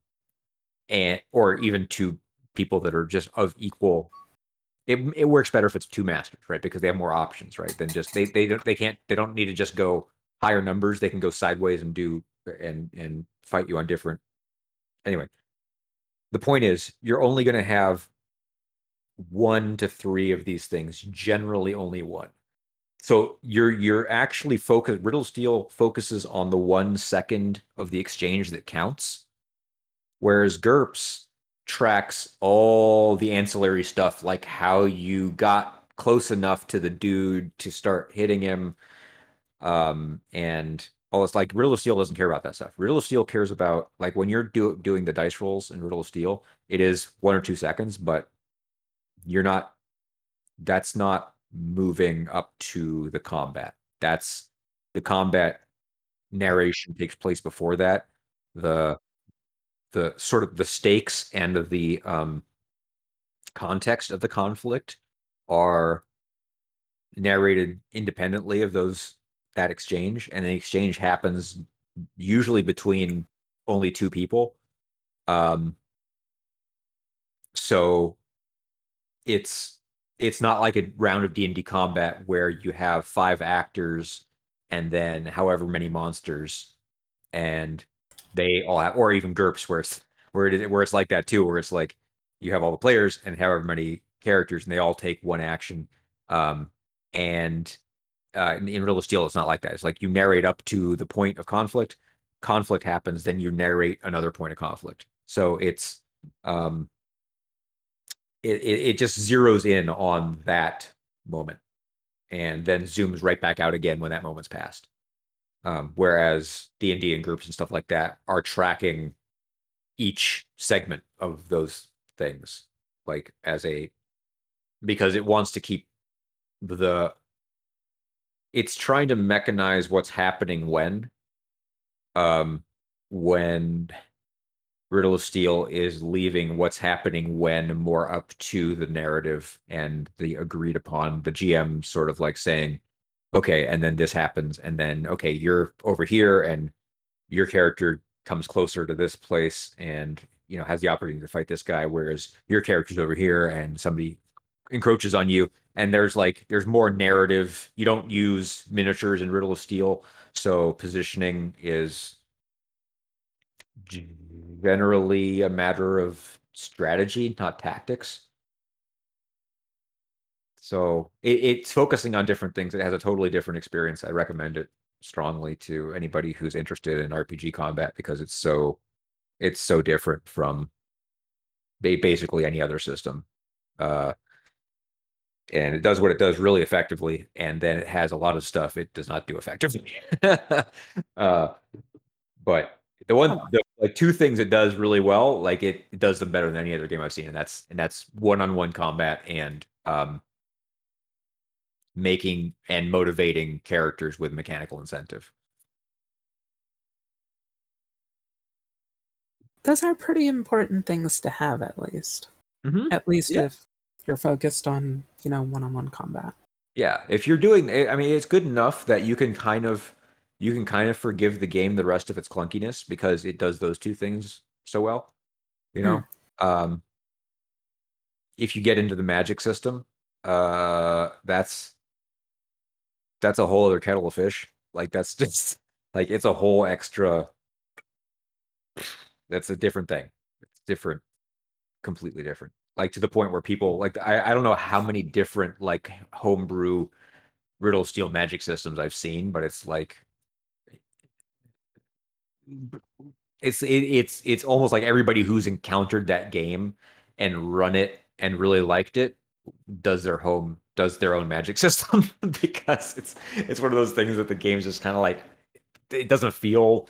and or even two people that are just of equal. It, it works better if it's two masters, right? Because they have more options, right? Than just they they don't they can't they don't need to just go higher numbers. They can go sideways and do and and fight you on different. Anyway, the point is you're only going to have one to three of these things generally only one so you're you're actually focused riddle steel focuses on the one second of the exchange that counts whereas GURPS tracks all the ancillary stuff like how you got close enough to the dude to start hitting him um and all it's like riddle of steel doesn't care about that stuff. Riddle of steel cares about like when you're do, doing the dice rolls in riddle of steel it is one or two seconds but you're not that's not moving up to the combat. That's the combat narration takes place before that. The the sort of the stakes and of the um context of the conflict are narrated independently of those that exchange and the exchange happens usually between only two people. Um so it's it's not like a round of D&D combat where you have five actors and then however many monsters and they all have or even GURPS where it's where it where it's like that too where it's like you have all the players and however many characters and they all take one action. Um and uh in, in Riddle of Steel it's not like that. It's like you narrate up to the point of conflict. Conflict happens then you narrate another point of conflict. So it's um it, it, it just zeroes in on that moment. And then zooms right back out again when that moment's passed um, whereas d&d and GURPS and stuff like that are tracking each segment of those things like as a because it wants to keep the it's trying to mechanize what's happening when um when Riddle of Steel is leaving what's happening when more up to the narrative and the agreed upon the GM sort of like saying, okay, and then this happens, and then okay, you're over here and your character comes closer to this place and you know has the opportunity to fight this guy, whereas your character's over here and somebody encroaches on you. And there's like there's more narrative. You don't use miniatures in riddle of steel so positioning is generally a matter of strategy not tactics so it, it's focusing on different things it has a totally different experience i recommend it strongly to anybody who's interested in rpg combat because it's so it's so different from basically any other system uh and it does what it does really effectively and then it has a lot of stuff it does not do effectively. (laughs) Uh but the one, the like two things it does really well like it, it does them better than any other game i've seen and that's and that's one-on-one combat and um making and motivating characters with mechanical incentive Those are pretty important things to have, at least. Mhm. At least Yeah. if you're focused on, you know, one-on-one combat. Yeah, if you're doing, eh, I mean, it's good enough that you can kind of, you can kind of forgive the game the rest of its clunkiness because it does those two things so well. You know, um, if you get into the magic system, uh, that's that's a whole other kettle of fish. Like that's (laughs) just like it's a whole extra. That's a different thing. It's different, completely different. Like to the point where people like I I don't know how many different like homebrew riddle steel magic systems I've seen, but it's like it's it, it's it's almost like everybody who's encountered that game and run it and really liked it does their home does their own magic (laughs) system because it's it's one of those things that the game's just kind of like it doesn't feel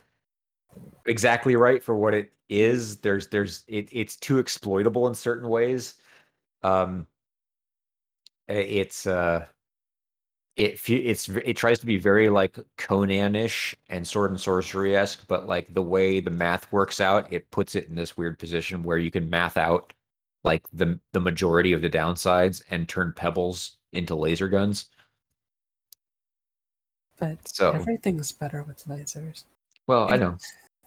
exactly right for what it is. There's there's it, it's too exploitable in certain ways. Um it's uh it it's it tries to be very like Conan-ish and sword and sorcery esque, but like the way the math works out, it puts it in this weird position where you can math out like the the majority of the downsides and turn pebbles into laser guns. But So- everything's better with lasers. Well, I know.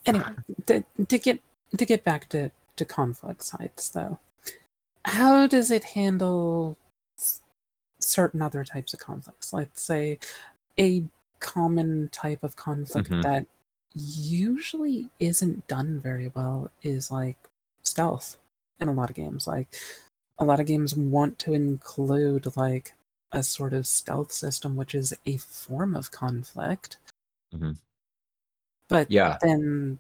Anyway, to, to get to get back to, to conflict sites though, how does it handle certain other types of conflicts? Let's say a common type of conflict Mhm. that usually isn't done very well is like stealth in a lot of games. Like a lot of games want to include like a sort of stealth system, which is a form of conflict. Mhm. But Yeah. then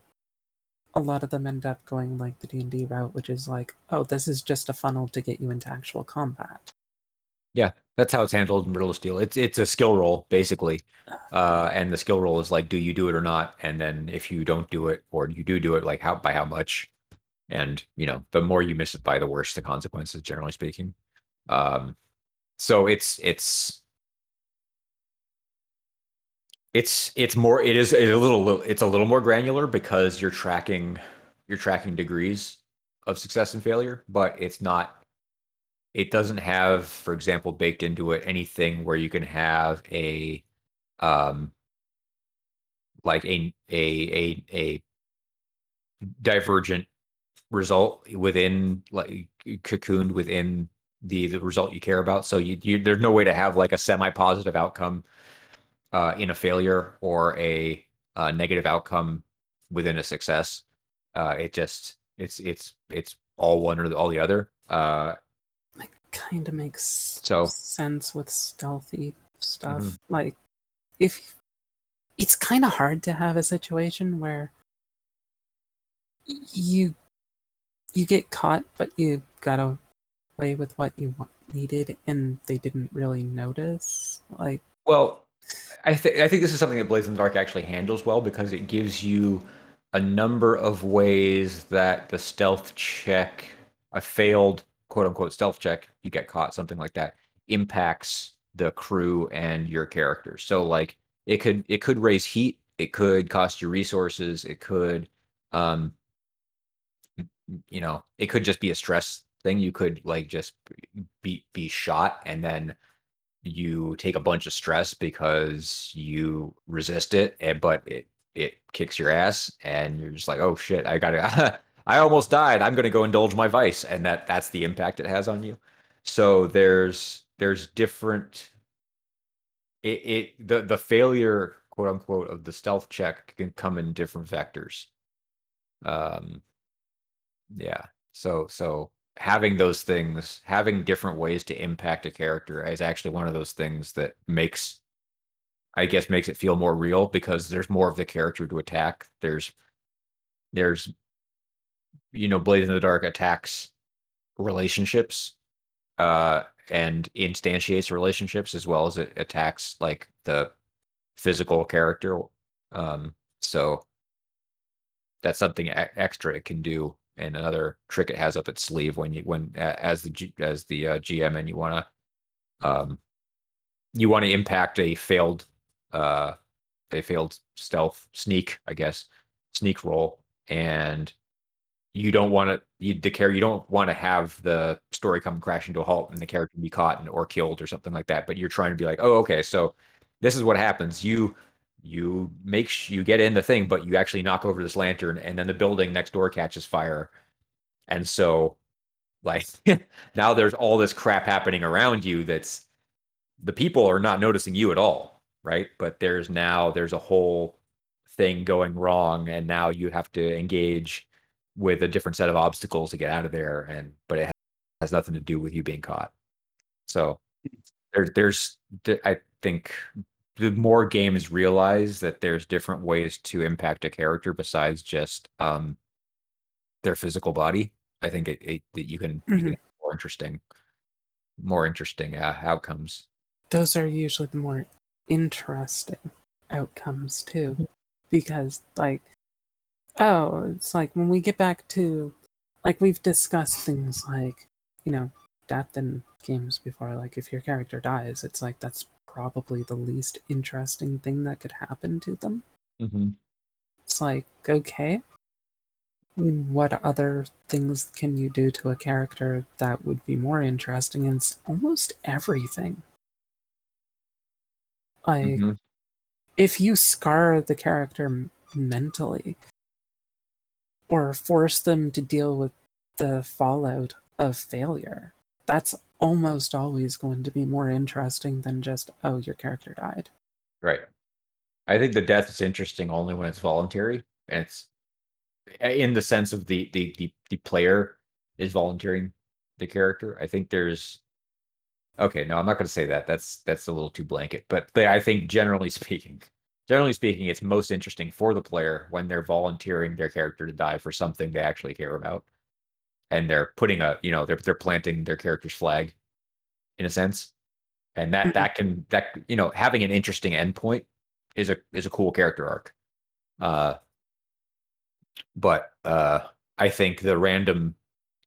a lot of them end up going like the D&D route, which is like, oh, this is just a funnel to get you into actual combat. Yeah, that's how it's handled in Riddle of Steel. It's it's a skill roll basically, (sighs) uh, and the skill roll is like, do you do it or not? And then if you don't do it or you do do it, like how by how much? And you know, the more you miss it by, the worse the consequences. Generally speaking, um, so it's it's it's it's more it is a little it's a little more granular because you're tracking you're tracking degrees of success and failure, but it's not it doesn't have, for example, baked into it anything where you can have a um like a a a a divergent result within like cocooned within the the result you care about. So you, you there's no way to have like a semi positive outcome uh in a failure or a uh, negative outcome within a success. Uh it just it's it's it's all one or the- all the other. Uh That kind of makes So- sense with stealthy stuff. Mhm. Like, if it's kind of hard to have a situation where you you get caught, but you got away with what you wa- needed, and they didn't really notice. Like, Well, I think I think this is something that Blades in the Dark actually handles well because it gives you a number of ways that the stealth check, a failed quote unquote stealth check, you get caught, something like that, impacts the crew and your character. So like it could it could raise heat, it could cost you resources, it could um you know, it could just be a stress thing. You could like just be be shot and then you take a bunch of stress because you resist it, and but it it kicks your ass, and you're just like, oh shit, I gotta, (laughs) I almost died. I'm gonna go indulge my vice, and that that's the impact it has on you. So there's there's different. It, it the the failure quote unquote of the stealth check can come in different vectors. Um. Yeah. So so having those things, having different ways to impact a character is actually one of those things that makes I guess makes it feel more real because there's more of the character to attack. There's there's you know, Blade in the Dark attacks relationships uh and instantiates relationships as well as it attacks like the physical character. Um so that's something extra it can do and another trick it has up its sleeve when you when as the as the uh, GM and you want to um you want to impact a failed uh a failed stealth sneak I guess sneak roll and you don't want to you the care you don't want to have the story come crashing to a halt and the character be caught and, or killed or something like that but you're trying to be like oh okay so this is what happens. You you make sh- you get in the thing but you actually knock over this lantern and then the building next door catches fire. And so like (laughs) now there's all this crap happening around you that's the people are not noticing you at all right? But there's now there's a whole thing going wrong and now you have to engage with a different set of obstacles to get out of there and but it has nothing to do with you being caught. So there, there's i think the more games realize that there's different ways to impact a character besides just um their physical body i think it, it that you can, you can Mhm. have more interesting more interesting uh, outcomes those are usually the more interesting outcomes too because like oh it's like when we get back to like we've discussed things like you know death in games before like if your character dies it's like that's probably the least interesting thing that could happen to them mm-hmm. it's like okay what other things can you do to a character that would be more interesting and it's almost everything like Mm-hmm. if you scar the character mentally or force them to deal with the fallout of failure that's almost always going to be more interesting than just oh your character died Right. I think the death is interesting only when it's voluntary, and it's in the sense of the the the, the player is volunteering the character. I think there's okay. No, I'm not going to say that. That's that's a little too blanket. But the, I think generally (laughs) speaking, generally speaking, it's most interesting for the player when they're volunteering their character to die for something they actually care about, and they're putting a you know they're they're planting their character's flag, in a sense. And that Mhm. that can that you know having an interesting endpoint is a is a cool character arc. Uh but uh i think the random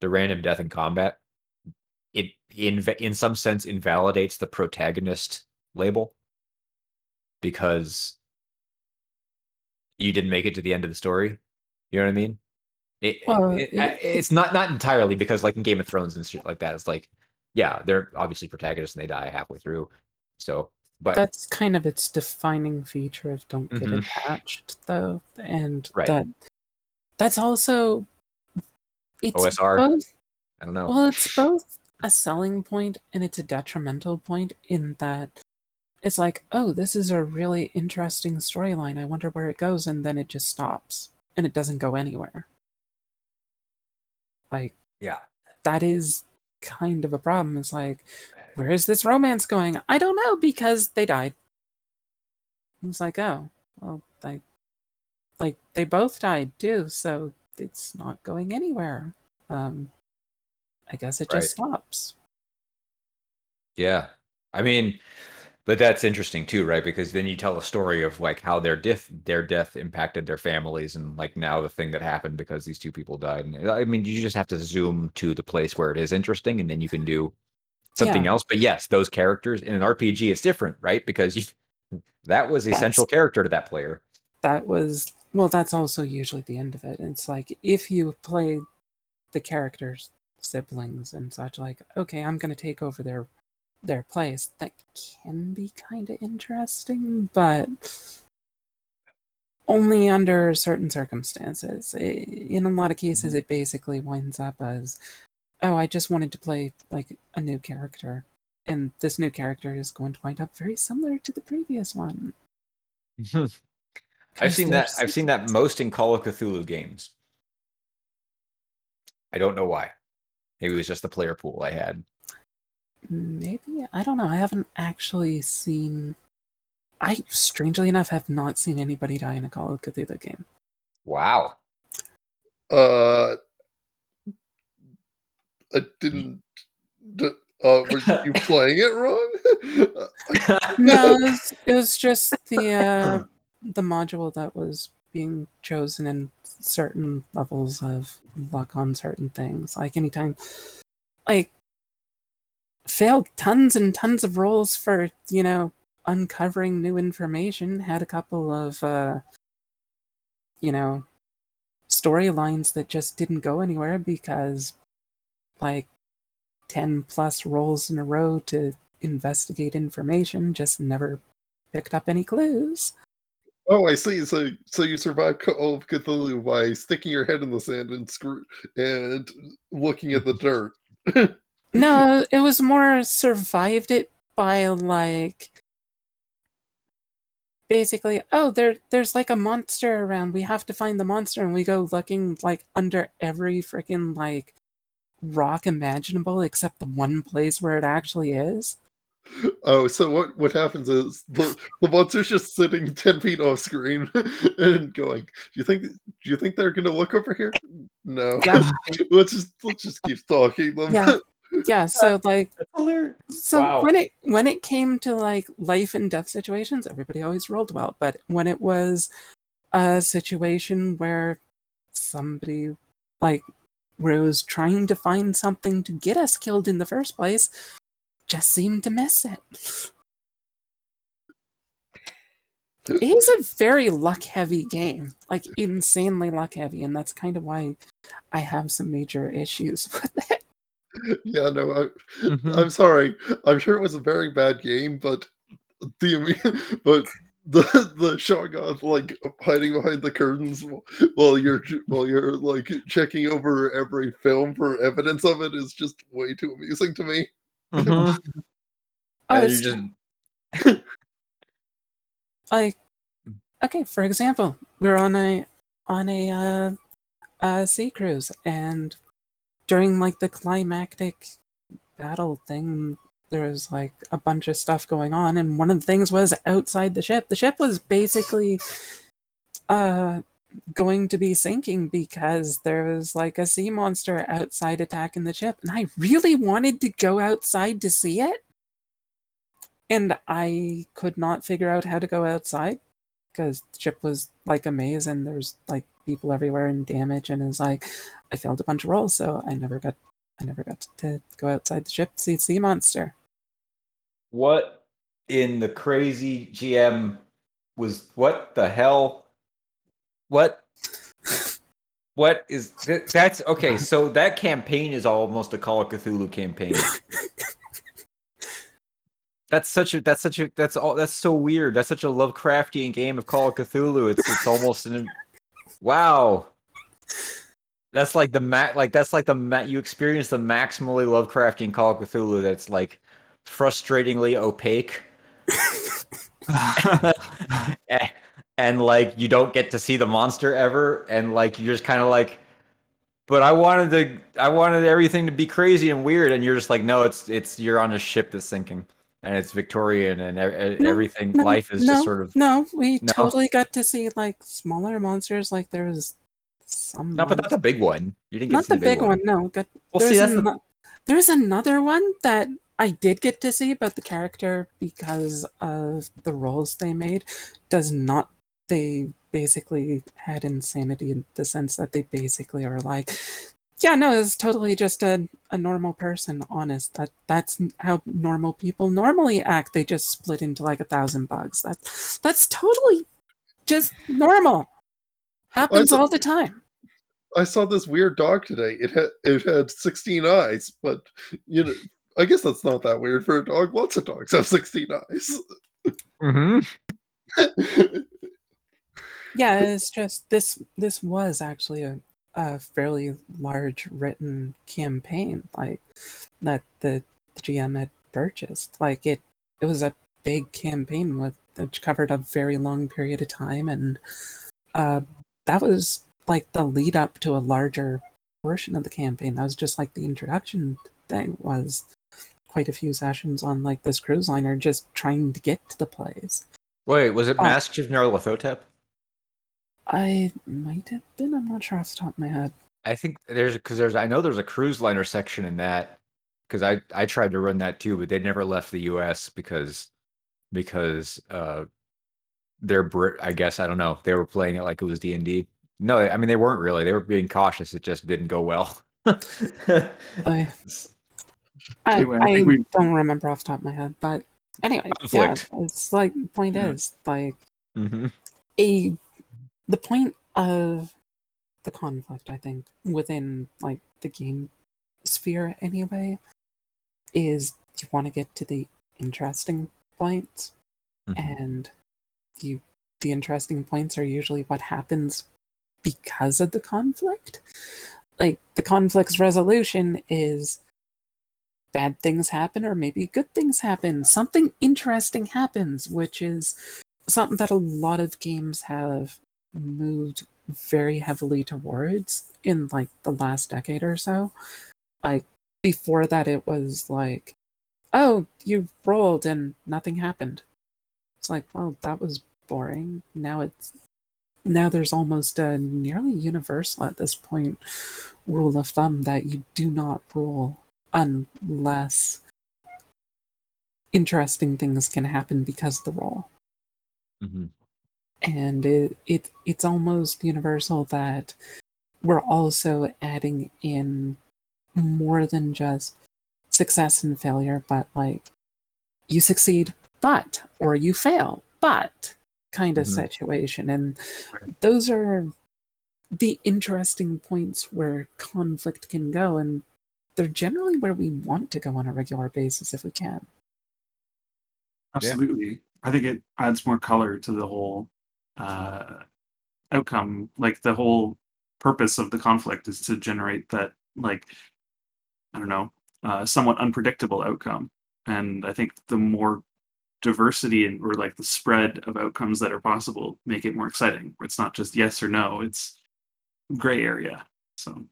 the random death in combat it in in some sense invalidates the protagonist label because you didn't make it to the end of the story. You know what i mean it, Well, it- it- it's not not entirely because like in game of thrones and shit like that it's like yeah they're obviously protagonists and they die halfway through so but that's kind of its defining feature of don't get Mhm. attached though and Right. that that's also it's OSR. both i don't know well it's both a selling point and it's a detrimental point in that it's like oh this is a really interesting storyline i wonder where it goes and then it just stops and it doesn't go anywhere like yeah. that is kind of a problem. It's like where is this romance going? I don't know because they died. It's like oh well they like they both died too so it's not going anywhere. Um i guess it just stops. Yeah. I mean, but that's interesting too, right? Because then you tell a story of like how their death their death impacted their families and like now the thing that happened because these two people died. And I mean, you just have to zoom to the place where it is interesting and then you can do something Yeah. else. But yes, those characters in an RPG is different, right? Because you that was central character to that player. that was well that's also usually the end of it it's like if you play the characters siblings and such like okay i'm going to take over their their place that can be kind of interesting but only under certain circumstances I- in a lot of cases mm-hmm. it basically winds up as oh, I just wanted to play like a new character, and this new character is going to wind up very similar to the previous one. (laughs) I've seen that. I've seen that most in Call of Cthulhu games. I don't know why. Maybe it was just the player pool I had. Maybe I don't know. I haven't actually seen. I strangely enough have not seen anybody die in a Call of Cthulhu game. Wow. Uh, I didn't. d- Uh, were you (laughs) playing it wrong? (laughs) No, it was, it was just the uh, the module that was being chosen in certain levels of luck on certain things. Like anytime, like failed tons and tons of roles for you know uncovering new information. Had a couple of uh, you know storylines that just didn't go anywhere because like 10 plus rolls in a row to investigate information just never picked up any clues oh, I see. So, so you survived Call of Cthulhu by sticking your head in the sand and screw and looking at the dirt. (laughs) no it was more survived it by like basically oh there there's like a monster around we have to find the monster and we go looking like under every freaking like rock imaginable except the one place where it actually is Oh, so what what happens is the, the monster's just sitting ten feet off screen (laughs) and going, Do you think do you think they're gonna look over here? No. Yeah. (laughs) let's just let's just keep stalking them. Yeah. Yeah (laughs) so like So Wow. when it when it came to like life and death situations, everybody always rolled well. But when it was a situation where somebody like was trying to find something to get us killed in the first place, just seemed to miss it. It is a very luck heavy game, like insanely luck heavy, and that's kind of why I have some major issues (laughs) with it. (laughs) yeah, no, I, Mhm. I'm sorry. I'm sure it was a very bad game, but the (laughs) but the (laughs) the showing off like hiding behind the curtains while you're while you're like checking over every film for evidence of it is just way too amusing to me. Mhm. Oh, And it's- you just like okay for example we're on a on a uh, uh sea cruise and during like the climactic battle thing there was like a bunch of stuff going on and one of the things was outside the ship. The ship was basically uh going to be sinking because there was like a sea monster outside attacking the ship and i really wanted to go outside to see it and I could not figure out how to go outside because the ship was like a maze and there's like people everywhere and damage and it's like I failed a bunch of rolls so I never got I never got to go outside the ship to see sea monster. what in the crazy GM was what the hell? What? What is th- that's okay? So that campaign is almost a Call of Cthulhu campaign. That's such a that's such a that's all that's so weird. That's such a Lovecraftian game of Call of Cthulhu. It's it's almost an wow. That's like the ma- like that's like the ma- you experience the maximally Lovecraftian Call of Cthulhu. That's like frustratingly opaque. (laughs) (laughs) And like you don't get to see the monster ever and like you're just kind of like but i wanted to i wanted everything to be crazy and weird and you're just like no it's it's you're on a ship that's sinking and it's victorian and e- e- No, everything no, life is no, just sort of No, we No? totally got to see like smaller monsters. Like there was some. no but not the big one you didn't get not to see the big one. No, got well there's, see that's the, there's another one that I did get to see, but the character, because of the roles they made, does not. They basically had insanity in the sense that they basically are like, yeah, no, it's totally just a, a normal person. Honest, that that's how normal people normally act. They just split into like a thousand bugs. That that's totally just normal. Happens thought- all the time. I saw this weird dog today. It had it had 16 eyes, but you know, I guess that's not that weird for a dog. Lots of dogs have 16 eyes. Mhm. Yeah, it's just this this was actually a, a fairly large written campaign like that the GM had purchased. Like it it was a big campaign with which covered a very long period of time and uh that was like the lead up to a larger portion of the campaign. That was just like the introduction thing was quite a few sessions on like this cruise liner just trying to get to the place. Wait, was it Oh. Masks of Nyarlathotep? I might have been, I'm not sure off the top of my head. I think there's because there's I know there's a cruise liner section in that because I I tried to run that too, but they never left the U.S. because because uh they're Brit. I guess I don't know. They were playing it like it was D and D. No, I mean they weren't really. They were being cautious. It just didn't go well. (laughs) I, (laughs) I, Anyway, I I we- don't remember off the top of my head, but anyway, yeah, it's like point Yeah. is like hmm a the point of the conflict i think within like the game sphere anyway is you want to get to the interesting points Mhm. and you the interesting points are usually what happens because of the conflict. Like the conflict's resolution is bad things happen or maybe good things happen. Something interesting happens which is something that a lot of games have moved very heavily towards in like the last decade or so. Like before that it was like oh you rolled and nothing happened. It's like well that was boring. Now it's now there's almost a nearly universal at this point rule of thumb that you do not rule unless interesting things can happen because of the roll hmm and it, it it's almost universal that we're also adding in more than just success and failure but like you succeed but or you fail but kind of Mhm. situation and those are the interesting points where conflict can go and they're generally where we want to go on a regular basis if we can Absolutely. I think it adds more color to the whole uh, outcome. Like the whole purpose of the conflict is to generate that, like, I don't know, uh, somewhat unpredictable outcome. And I think the more diversity and or like the spread of outcomes that are possible make it more exciting. Where it's not just yes or no; it's gray area. So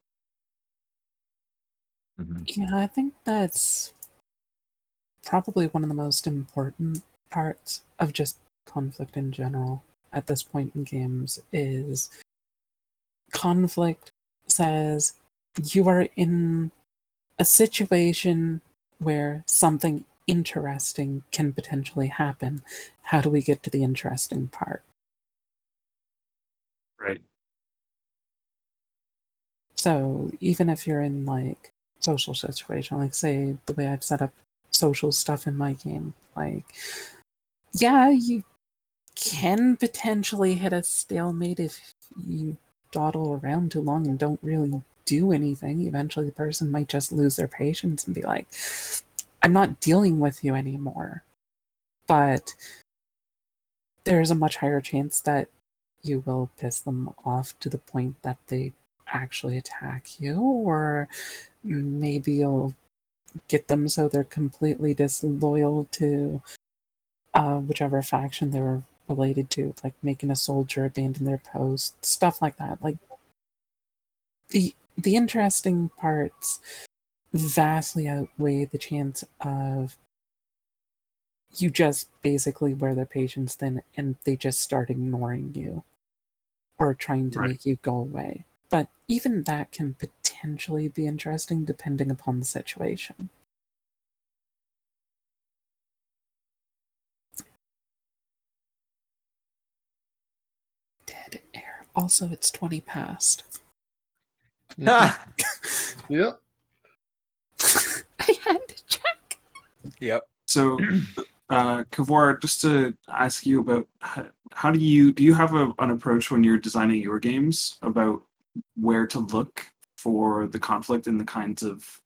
hmm Yeah, I think that's probably one of the most important parts of just conflict in general at this point in games is conflict says you are in a situation where something interesting can potentially happen. How do we get to the interesting part? right, So even if you're in like social situation, like say the way I've set up social stuff in my game, like yeah, you can potentially hit a stalemate if you dawdle around too long and don't really do anything. Eventually the person might just lose their patience and be like, I'm not dealing with you anymore. But there's a much higher chance that you will piss them off to the point that they actually attack you, or maybe you'll get them so they're completely disloyal to uh, whichever faction they were related to, like making a soldier abandon their post, stuff like that. Like the the interesting parts vastly outweigh the chance of you just basically wear their patience thin and they just start ignoring you or trying to Right. make you go away. But even that can potentially be interesting depending upon the situation. Dead air. Also, it's 20 past. Ah! (laughs) Yeah. I had to check. yep. So, (clears throat) uh, Kevwar, just to ask you about how, how do you do you have a, an approach when you're designing your games about where to look for the conflict and the kinds of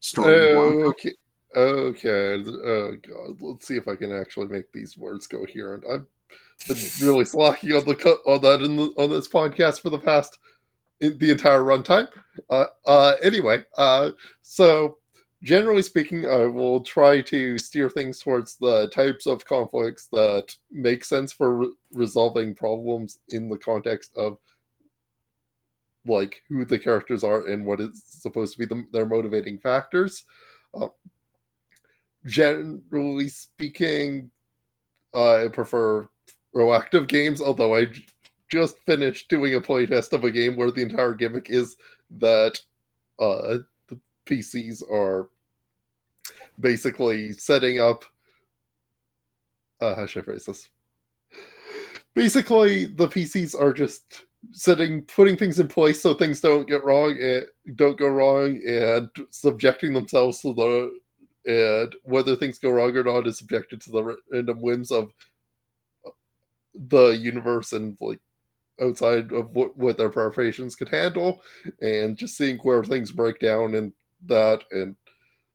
story you? Okay. Okay. Oh god. Let's see if I can actually make these words go coherent. I've been really slacking on the cut on that in the, on this podcast for the past in the entire runtime. Uh, uh, anyway, uh, so generally speaking, I will try to steer things towards the types of conflicts that make sense for re- resolving problems in the context of like who the characters are and what is supposed to be the, their motivating factors. Uh, generally speaking, I prefer proactive games, although I just finished doing a playtest of a game where the entire gimmick is that uh, PCs are basically setting up. Uh, how should I phrase this? Basically, the PCs are just setting, putting things in place so things don't get wrong and don't go wrong, and subjecting themselves to the and whether things go wrong or not is subjected to the random whims of the universe and like outside of what, what their preparations could handle and just seeing where things break down and that and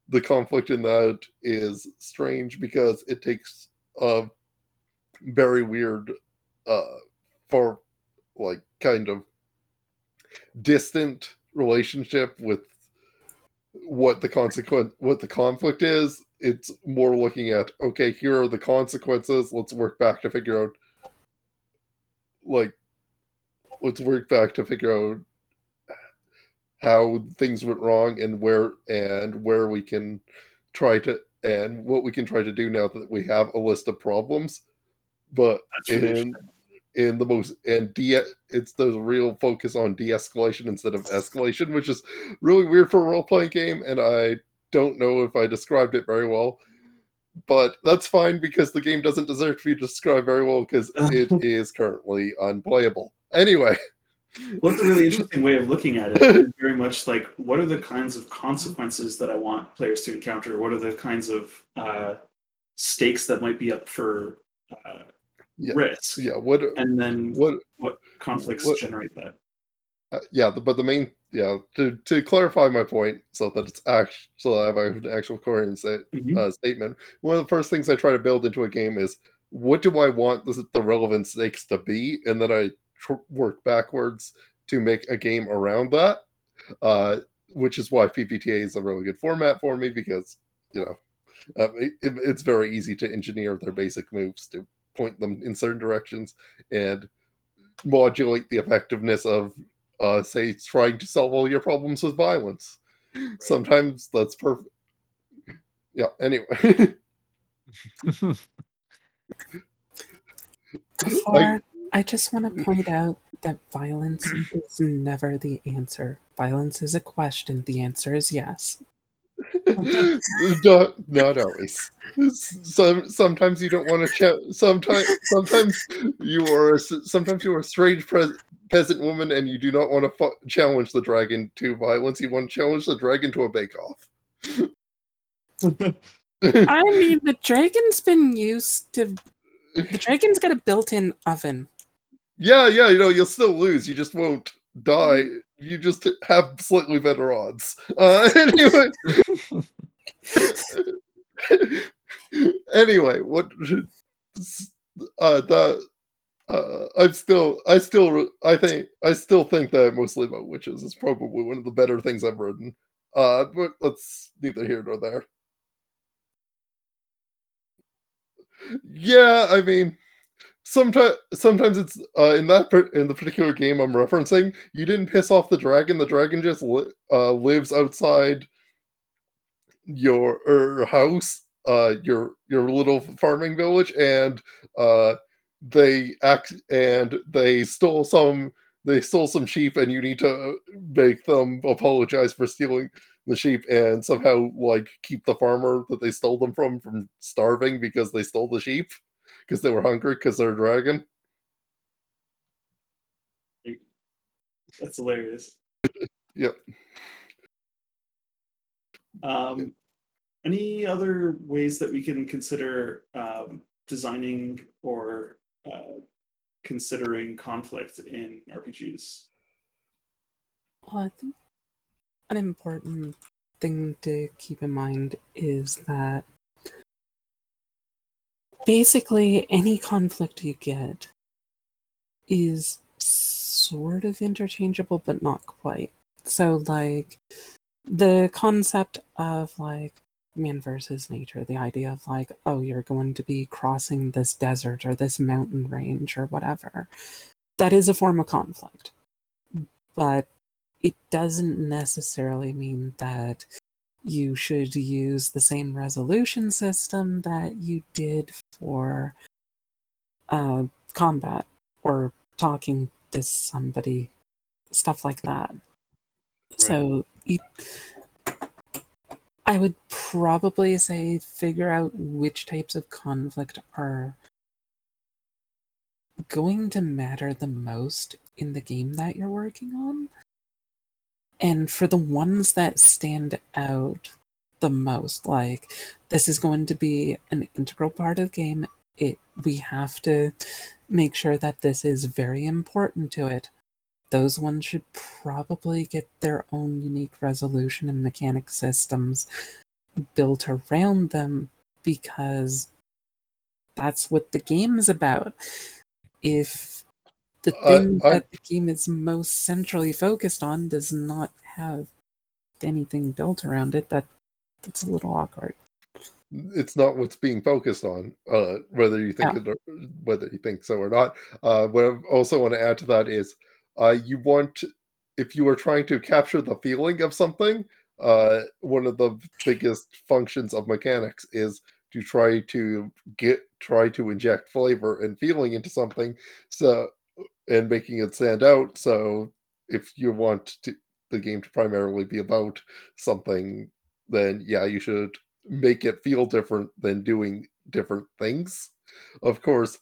the conflict in that is strange because it takes a very weird uh for like kind of distant relationship with what the consequence what the conflict is. It's more looking at okay here are the consequences. Let's work back to figure out like let's work back to figure out how things went wrong and where and where we can try to and what we can try to do now that we have a list of problems. But in in the most and de it's the real focus on de-escalation instead of escalation which is really weird for a role-playing game and i don't know if i described it very well. But that's fine because the game doesn't deserve to be described very well because it (laughs) is currently unplayable. Anyway Well, that's a really interesting way of looking at it. It's very much like, what are the kinds of consequences that I want players to encounter? What are the kinds of uh, stakes that might be up for uh, Yeah. risk? yeah what And then what what conflicts what- generate that? Uh, yeah, the, but the main yeah to to clarify my point so that it's actually so I have an actual coherent Mhm. uh, statement. One of the first things I try to build into a game is what do I want the, the relevant stakes to be, and then I tr- work backwards to make a game around that. Uh, which is why PbtA is a really good format for me because you know uh, it, it- it's very easy to engineer their basic moves to point them in certain directions and modulate the effectiveness of uh, say trying to solve all your problems with violence. Sometimes that's perfect. Yeah. Anyway, (laughs) (laughs) Before, I just want to mm. point out that violence is never the answer. Violence is a question. The answer is yes. (laughs) not, not always. Some sometimes you don't want to. Ch- sometimes sometimes you are sometimes you are a strange pre- peasant woman and you do not want to fu- challenge the dragon to violence. You want to challenge the dragon to a bake off. I (laughs) mean, the dragon's been used to. The dragon's got a built-in oven. Yeah, yeah, you know, you'll still lose. You just won't die. You just have slightly better odds. Uh, (laughs) anyway, (laughs) anyway, what? Uh, the uh, I'm still, I still, I think, I still think that mostly about witches is probably one of the better things I've written. Uh, but let's neither here nor there. Yeah, I mean, sometimes sometimes it's uh, in that in the particular game I'm referencing. You didn't piss off the dragon. The dragon just li- uh, lives outside your er, house, uh, your your little farming village, and uh, they act and they stole some they stole some sheep, and you need to make them apologize for stealing the sheep and somehow like keep the farmer that they stole them from from starving because they stole the sheep because they were hungry because they're a dragon. That's hilarious. (laughs) Yep. Um, any other ways that we can consider um, designing or uh, considering conflict in RPGs? Well, I think an important thing to keep in mind is that basically any conflict you get is sort of interchangeable, but not quite. So, like, the concept of like man versus nature, the idea of like, oh, you're going to be crossing this desert or this mountain range or whatever, that is a form of conflict. But it doesn't necessarily mean that you should use the same resolution system that you did for uh, combat or talking to somebody, stuff like that. So you, I would probably say figure out which types of conflict are going to matter the most in the game that you're working on. And for the ones that stand out the most, like this is going to be an integral part of the game, it we have to make sure that this is very important to it. Those ones should probably get their own unique resolution and mechanic systems built around them because that's what the game is about. If the thing I- that the game is most centrally focused on does not have anything built around it, that that's a little awkward. it's not what's being focused on, uh, whether you think it or, whether you think so or not. Uh, what I also want to add to that is, uh, you want if you are trying to capture the feeling of something, uh, one of the biggest functions of mechanics is to try to get try to inject flavor and feeling into something, so and making it stand out. So if you want to the game to primarily be about something, then yeah, you should make it feel different than doing different things. Of course,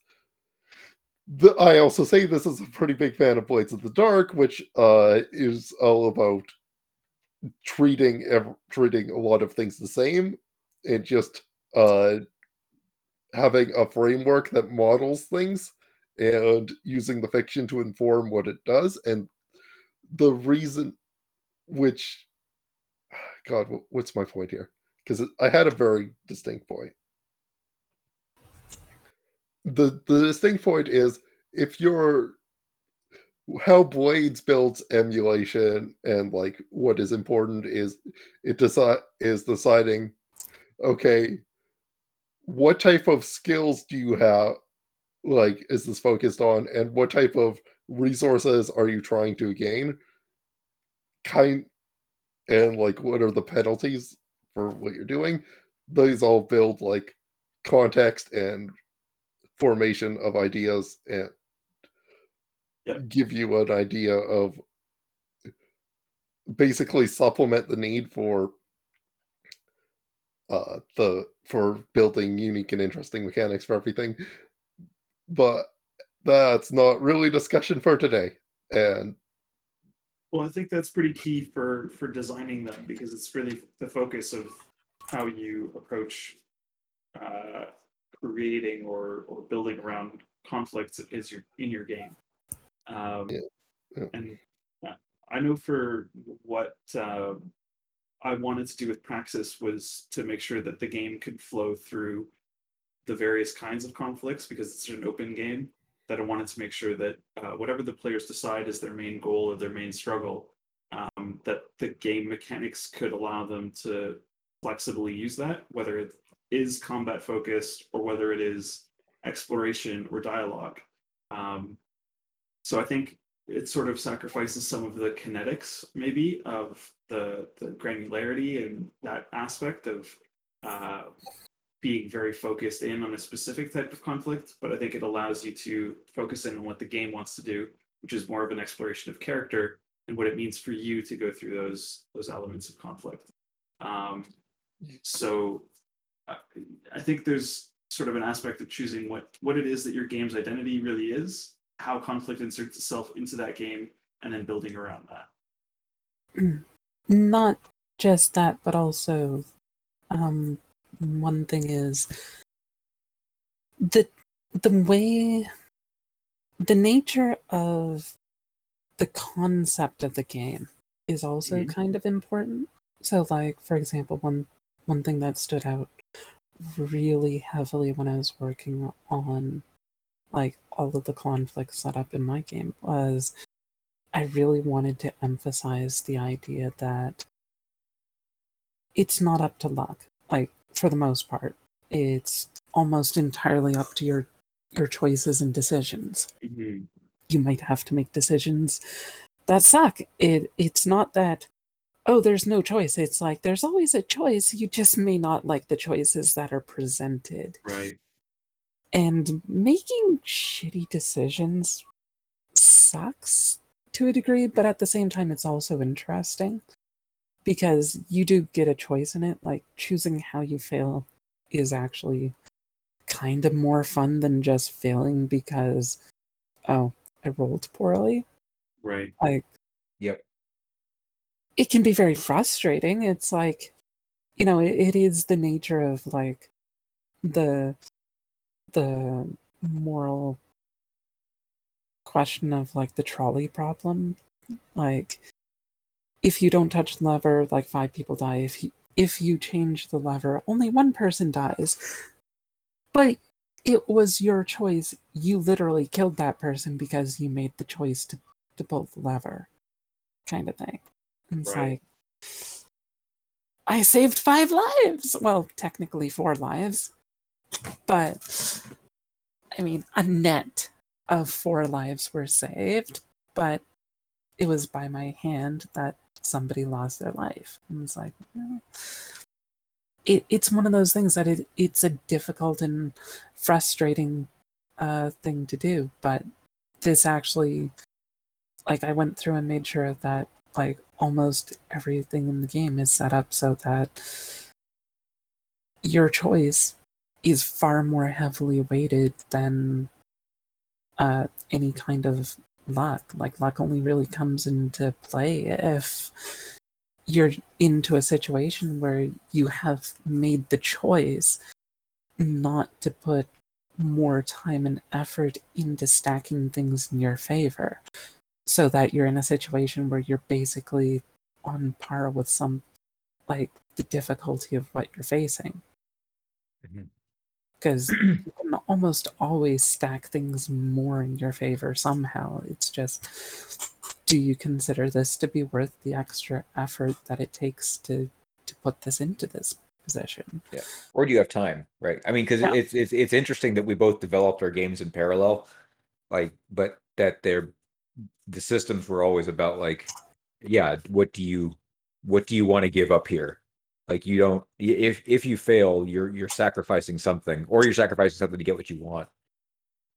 the, I also say this is a pretty big fan of Blades of the Dark, which uh, is all about treating treating a lot of things the same and just uh, having a framework that models things and using the fiction to inform what it does. And the reason, which, (sighs) God, what's my point here? because I had a very distinct point. The the distinct point is if you're how Blades builds emulation and like what is important is it decide is deciding okay what type of skills do you have like is this focused on and what type of resources are you trying to gain kind and like what are the penalties for what you're doing. These all build like context and formation of ideas and Yep. give you an idea of basically supplement the need for uh the for building unique and interesting mechanics for everything but that's not really discussion for today and Well, I think that's pretty key for for designing them because it's really the focus of how you approach uh, creating or or building around conflicts is your in your game. Um, Yeah, yeah. And I know for what uh, I wanted to do with Praxis was to make sure that the game could flow through the various kinds of conflicts because it's an open game that I wanted to make sure that uh, whatever the players decide is their main goal or their main struggle, um, that the game mechanics could allow them to flexibly use that, whether it is combat focused or whether it is exploration or dialogue. Um, so I think it sort of sacrifices some of the kinetics, maybe, of the the granularity and that aspect of uh, being very focused in on a specific type of conflict, but I think it allows you to focus in on what the game wants to do, which is more of an exploration of character and what it means for you to go through those those elements of conflict. Um, so I, I think there's sort of an aspect of choosing what what it is that your game's identity really is, how conflict inserts itself into that game, and then building around that. (clears throat) Not just that, but also um, one thing is the the way the nature of the concept of the game is also Mhm. kind of important. So like for example, one one thing that stood out really heavily when I was working on like all of the conflict set up in my game was I really wanted to emphasize the idea that it's not up to luck. Like for the most part, it's almost entirely up to your your choices and decisions. Mhm. You might have to make decisions that suck. It it's not that oh there's no choice. It's like there's always a choice. You just may not like the choices that are presented. Right. And making shitty decisions sucks to a degree, but at the same time, it's also interesting because you do get a choice in it. Like choosing how you fail is actually kind of more fun than just failing because, oh, I rolled poorly. Right. Like, Yep. it can be very frustrating. It's like, you know, it, it is the nature of like the the moral question of like the trolley problem. Like, if you don't touch the lever, like five people die. If you if you change the lever, only one person dies. But it was your choice. You literally killed that person because you made the choice to to pull the lever, kind of thing. And it's Right. like, I saved five lives. Well, technically four lives, but I mean, a net of four lives were saved, but it was by my hand that somebody lost their life. And it's like, well, it, it's one of those things that it, it's a difficult and frustrating uh, thing to do. But this actually, like, I went through and made sure that, like, almost everything in the game is set up so that your choice is far more heavily weighted than uh, any kind of luck. Like luck only really comes into play if you're into a situation where you have made the choice not to put more time and effort into stacking things in your favor so that you're in a situation where you're basically on par with some like the difficulty of what you're facing Mhm. Because (clears throat) you can almost always stack things more in your favor somehow. It's just, do you consider this to be worth the extra effort that it takes to to put this into this position? Yeah. or do you have time right i mean because Yeah. it's, it's it's interesting that we both developed our games in parallel like but that they're the systems were always about like yeah what do you what do you want to give up here like you don't if if you fail you're you're sacrificing something or you're sacrificing something to get what you want.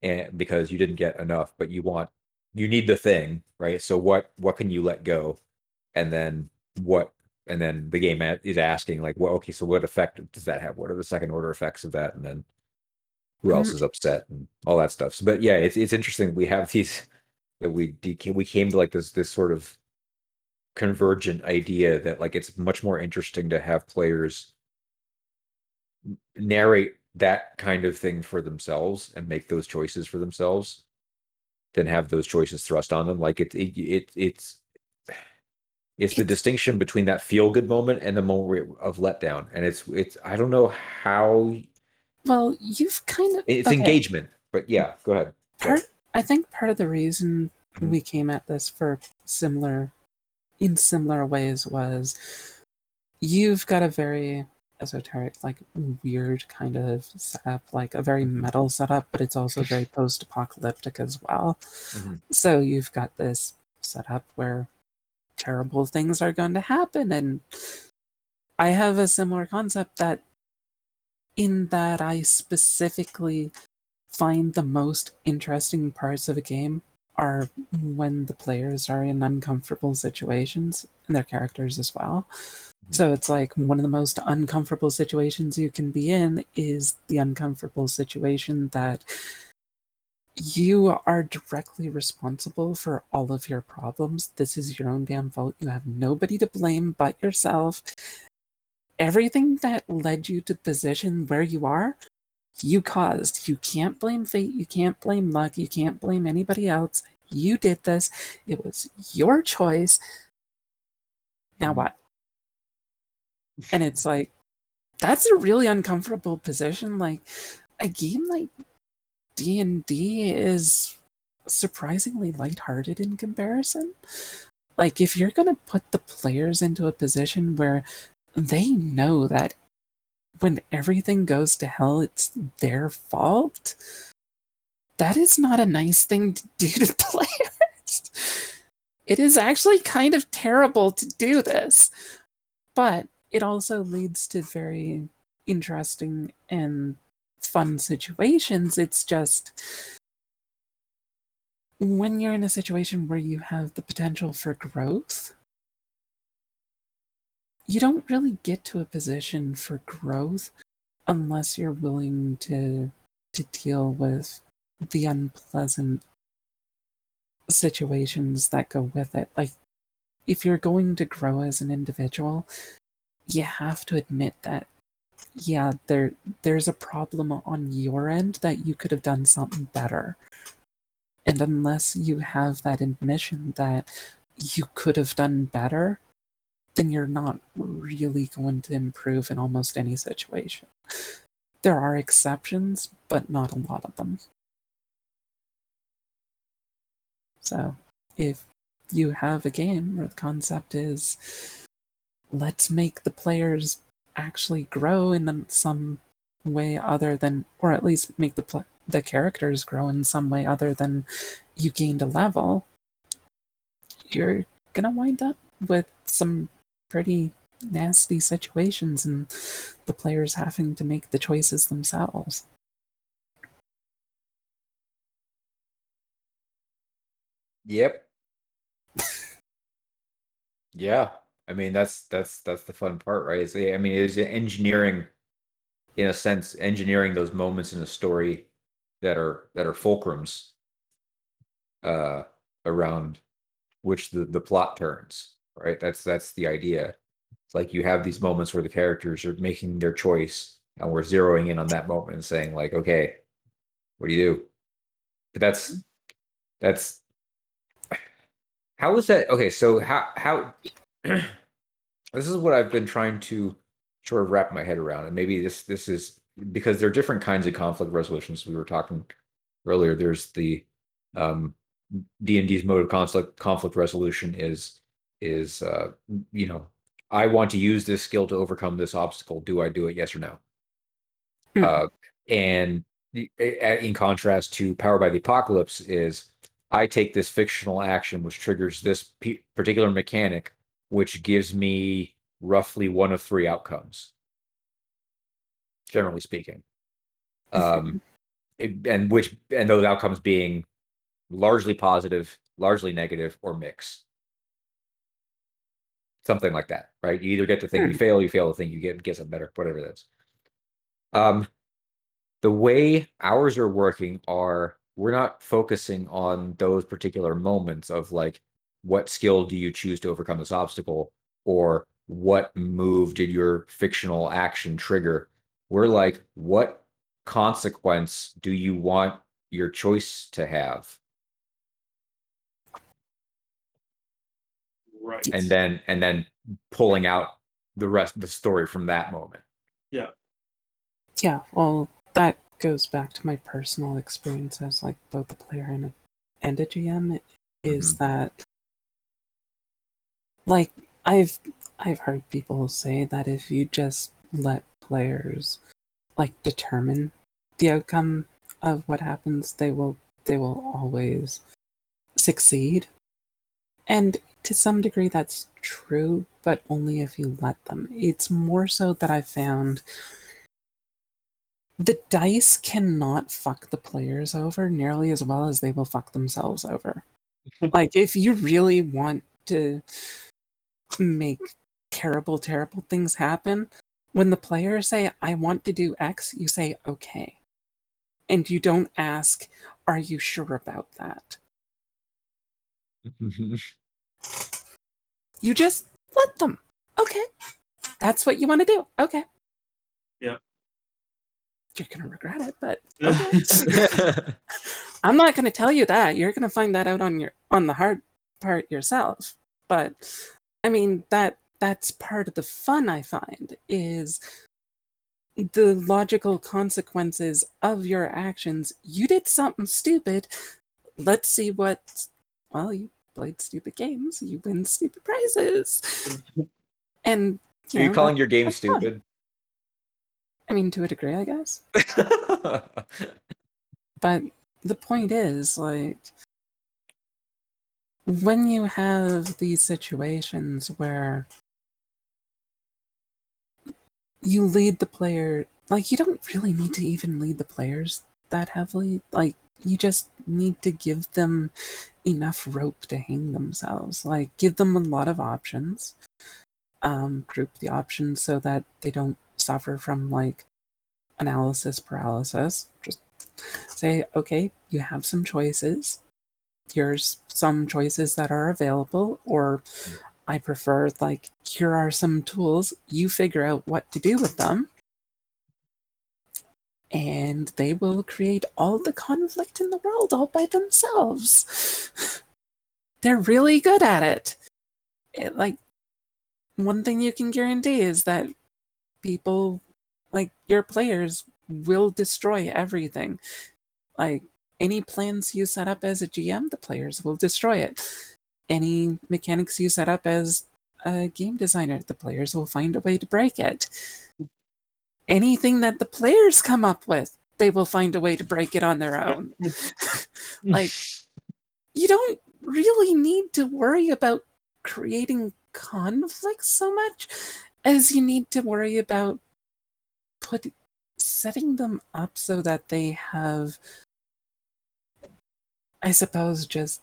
And because you didn't get enough but you want you need the thing right? So what what can you let go? And then what and then the game is asking like well okay so what effect does that have? What are the second order effects of that? And then who else Mhm. is upset and all that stuff. So, but yeah it's, it's interesting we have (laughs) these that we we came to like this this sort of convergent idea that like it's much more interesting to have players narrate that kind of thing for themselves and make those choices for themselves than have those choices thrust on them. Like it, it, it it's it's the distinction between that feel good moment and the moment of letdown. And it's it's i don't know how Well, you've kind of it's okay, engagement but yeah go ahead. Part, I think part of the reason Mhm. we came at this for similar, in similar ways was you've got a very esoteric, like weird kind of setup, like a very metal setup, but it's also very post-apocalyptic as well. Mhm. So you've got this setup where terrible things are going to happen, and I have a similar concept that, in that I specifically find the most interesting parts of a game are when the players are in uncomfortable situations and their characters as well. So it's like one of the most uncomfortable situations you can be in is the uncomfortable situation that you are directly responsible for all of your problems. This is your own damn fault. You have nobody to blame but yourself. Everything that led you to position where you are, you caused. You can't blame fate. You can't blame luck. You can't blame anybody else. You did this. It was your choice. Now Mhm. what? And it's like, that's a really uncomfortable position. Like, a game like D and D is surprisingly lighthearted in comparison. Like if you're going to put the players into a position where they know that when everything goes to hell it's their fault, that is not a nice thing to do to (laughs) players. It is actually kind of terrible to do this, but it also leads to very interesting and fun situations. It's just when you're in a situation where you have the potential for growth, you don't really get to a position for growth unless you're willing to to deal with the unpleasant situations that go with it. Like if you're going to grow as an individual, you have to admit that yeah, there there's a problem on your end that you could have done something better. And unless you have that admission that you could have done better, then you're not really going to improve in almost any situation. There are exceptions, but not a lot of them. So, if you have a game where the concept is let's make the players actually grow in some way other than, or at least make the pl- the characters grow in some way other than you gained a level, you're gonna wind up with some pretty nasty situations and the players having to make the choices themselves. Yep. yeah. I mean that's that's that's the fun part, right? Is I mean it's engineering in a sense engineering those moments in a story that are that are fulcrums uh around which the the plot turns, right? That's that's the idea. It's like you have these moments where the characters are making their choice and we're zeroing in on that moment and saying like, okay, what do you do? But that's that's how is that okay, so how how (clears throat) this is what I've been trying to sort of wrap my head around, and maybe this this is because there are different kinds of conflict resolutions. We were talking earlier. There's the um, D and D's mode of conflict conflict resolution is is uh, you know I want to use this skill to overcome this obstacle. Do I do it? Yes or no? Hmm. Uh, and in contrast to Power by the Apocalypse is I take this fictional action which triggers this p- particular mechanic which gives me roughly one of three outcomes, generally speaking. Um, it- and which and those outcomes being largely positive, largely negative, or mix. Something like that, right? You either get the thing you Hmm. fail, you fail the thing you get get some better, whatever it is. Um, the way ours are working are we're not focusing on those particular moments of like what skill do you choose to overcome this obstacle or what move did your fictional action trigger we're like what consequence do you want your choice to have Right. and then and then pulling out the rest of the story from that moment Yeah. Yeah, well, that goes back to my personal experience as like both a player and a and a GM. Is mm-hmm. that like I've I've heard people say that if you just let players like determine the outcome of what happens, they will they will always succeed. And to some degree that's true, but only if you let them. It's more so that I found the dice cannot fuck the players over nearly as well as they will fuck themselves over. (laughs) like if you really want to make terrible, terrible things happen, when the players say, I want to do X, you say, okay. And you don't ask, are you sure about that? (laughs) You just let them. Okay. That's what you want to do. Okay. Yeah. You're going to regret it, but okay. (laughs) I'm not going to tell you that. You're going to find that out on your on the hard part yourself. But I mean that that's part of the fun I find is the logical consequences of your actions. You did something stupid. let's see what. Well, you played stupid games, you win stupid prizes, (laughs) and you Are you calling that- your game that's fun. stupid? I mean, to a degree, I guess. (laughs) But the point is, like, when you have these situations where you lead the player, like, you don't really need to even lead the players that heavily. Like, you just need to give them enough rope to hang themselves. Like, give them a lot of options. Um, group the options so that they don't suffer from, like, analysis paralysis. Just say, okay, you have some choices. Here's some choices that are available, or I prefer, like, here are some tools. You figure out what to do with them. And they will create all the conflict in the world all by themselves. (laughs) They're really good at it. it. Like, one thing you can guarantee is that people, like your players, will destroy everything. Like any plans you set up as a GM, the players will destroy it. Any mechanics you set up as a game designer, the players will find a way to break it. Anything that the players come up with, they will find a way to break it on their own. (laughs) like, you don't really need to worry about creating conflicts so much as you need to worry about put setting them up so that they have i suppose just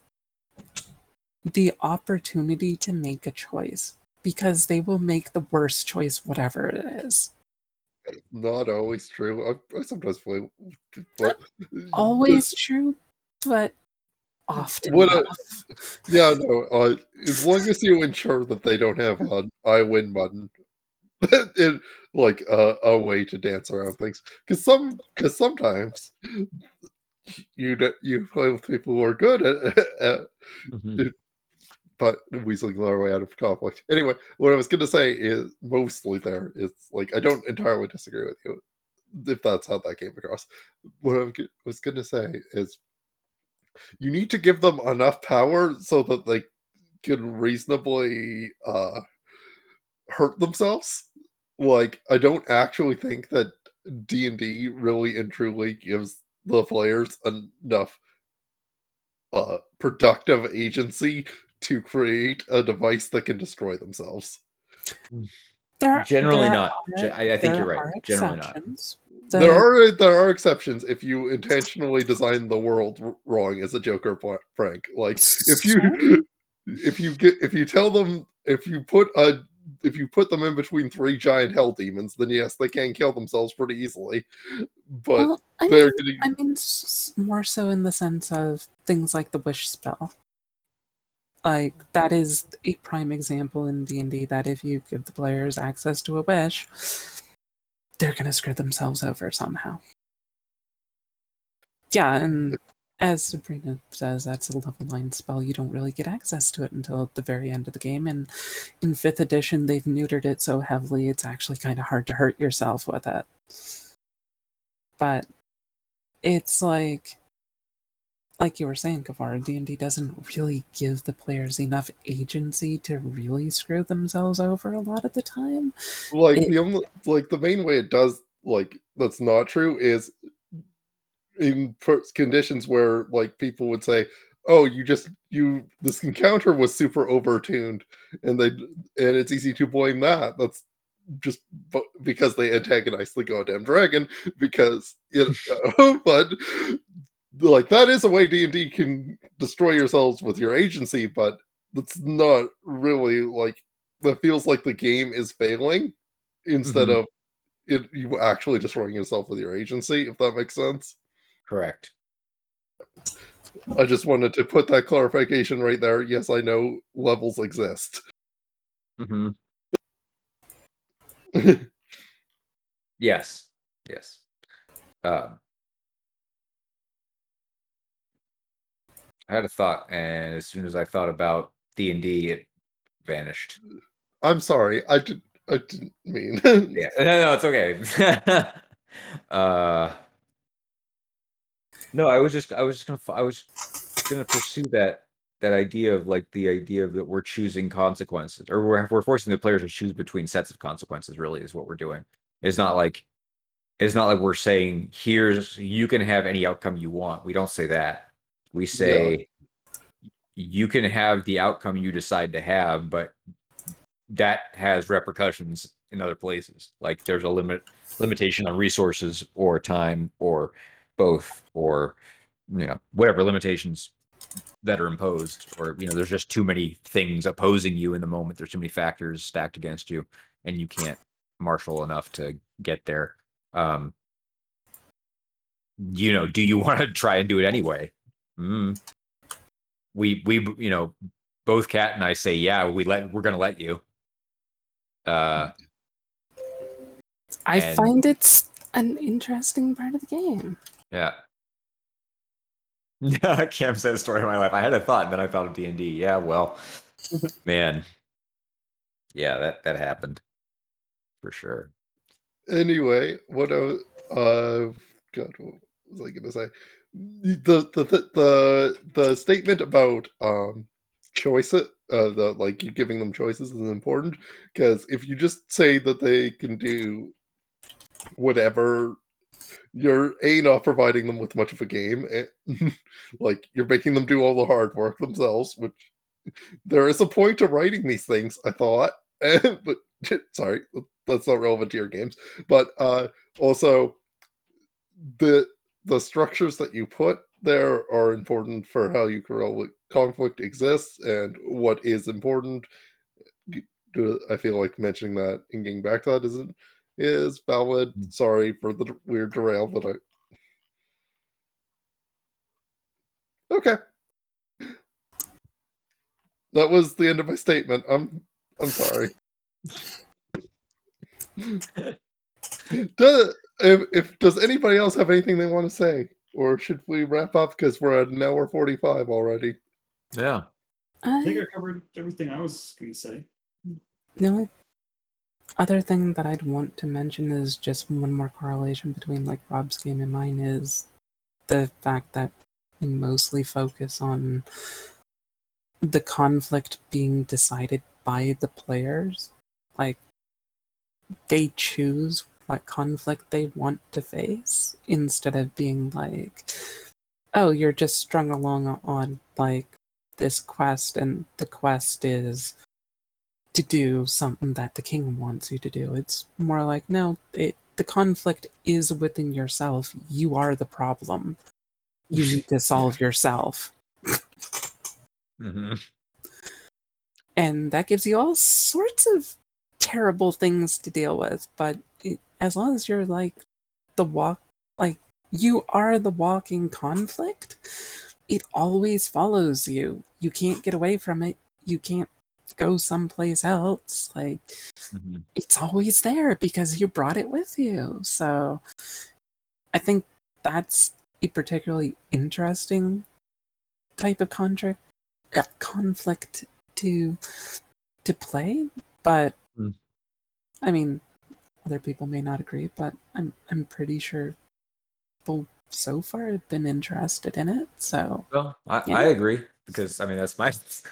the opportunity to make a choice because they will make the worst choice whatever it is Not always true. I, I sometimes play, but always true but often What a- enough. Yeah, no. Uh, as long as you ensure that they don't have an "I win" button, (laughs) in like uh, a way to dance around things, because some, because sometimes you you play with people who are good at, at Mhm. But weaseling their way out of conflict. Anyway, what I was going to say is mostly there is like I don't entirely disagree with you if that's how that came across. What I was going to say is you need to give them enough power so that they can reasonably uh, hurt themselves. Like I don't actually think that D and D really and truly gives the players enough uh, productive agency to create a device that can destroy themselves. There- Generally there not. are- I, I think you're right. are Generally not. exceptions. there are there are exceptions if you intentionally design the world wrong as a Joker pl- prank. Like if you (laughs) if you get if you tell them if you put a if you put them in between three giant hell demons, then yes, they can kill themselves pretty easily. But well, I they're mean, gonna I mean, more so in the sense of things like the wish spell. Like that is a prime example in D and D that if you give the players access to a wish, they're gonna screw themselves over somehow. Yeah, and as Sabrina says, that's a level nine spell. You don't really get access to it until the very end of the game. And in fifth edition, they've neutered it so heavily, it's actually kind of hard to hurt yourself with it. But it's like like you were saying Kevwar, D&D doesn't really give the players enough agency to really screw themselves over a lot of the time. like it- the only like the main way it does like that's not true is in per- conditions where like people would say oh you just you this encounter was super overtuned and they and it's easy to blame that that's just because they antagonized the goddamn dragon because you know, (laughs) but like that is a way d&d can destroy yourselves with your agency but that's not really like that feels like the game is failing instead Mhm. of it, you actually destroying yourself with your agency if that makes sense Correct. i just wanted to put that clarification right there yes i know levels exist hmm (laughs) Yes. Yes. Um, I had a thought, and as soon as I thought about D and D, it vanished. i'm sorry i did i didn't mean (laughs) Yeah, (laughs) no, no, it's okay. (laughs) uh, no, I was just, I was just gonna, I was gonna pursue that that idea of like the idea of that we're choosing consequences or we're we're forcing the players to choose between sets of consequences. Really, is what we're doing. It's not like it's not like we're saying here's you can have any outcome you want. We don't say that. We say you can have the outcome you decide to have, but that has repercussions in other places. Like there's a limit limitation on resources or time or both or you know whatever limitations that are imposed or you know there's just too many things opposing you in the moment. There's too many factors stacked against you and you can't marshal enough to get there. Um you know do you (laughs) want to try and do it anyway mm. we we you know both cat and i say yeah we let we're gonna let you uh I And- find it's an interesting part of the game. Yeah. (laughs) Yeah, Cam said a story of my life. I had a thought, and then I thought of D and D. Yeah, well, (laughs) man, yeah, that that happened for sure. anyway, what I was, uh, God, what was I gonna say? The the the the, the statement about um choice it, uh, the like you giving them choices is important because if you just say that they can do whatever, you're a not providing them with much of a game. and, (laughs) like you're making them do all the hard work themselves, which there is a point to writing these things. I thought, (laughs) but (laughs) sorry, that's not relevant to your games but uh also the the structures that you put there are important for how you conflict exists and what is important. I feel like mentioning that and getting back to that isn't is valid? Mm. sorry for the weird derail but i okay. That was the end of my statement. I'm i'm sorry. (laughs) Does, if, if does anybody else have anything they want to say or should we wrap up because we're at an hour 45 already Yeah. I think I, I covered everything I was going to say. the only other thing that I'd want to mention is just one more correlation between like Rob's game and mine is the fact that we mostly focus on the conflict being decided by the players. Like they choose what conflict they want to face instead of being like, oh, you're just strung along on like this quest, and the quest is to do something that the king wants you to do. It's more like, no, it the conflict is within yourself. You are the problem. You need to solve yourself. hmm and that gives you all sorts of terrible things to deal with but as long as you're like the walk like you are the walking conflict it always follows you. You can't get away from it. You can't go someplace else. Like hmm it's always there because you brought it with you. So i think that's a particularly interesting type of contract uh, conflict to to play but Mm. i mean other people may not agree but i'm i'm pretty sure people so far have been interested in it so Well, I, Yeah. I agree because I mean that's my (laughs) it's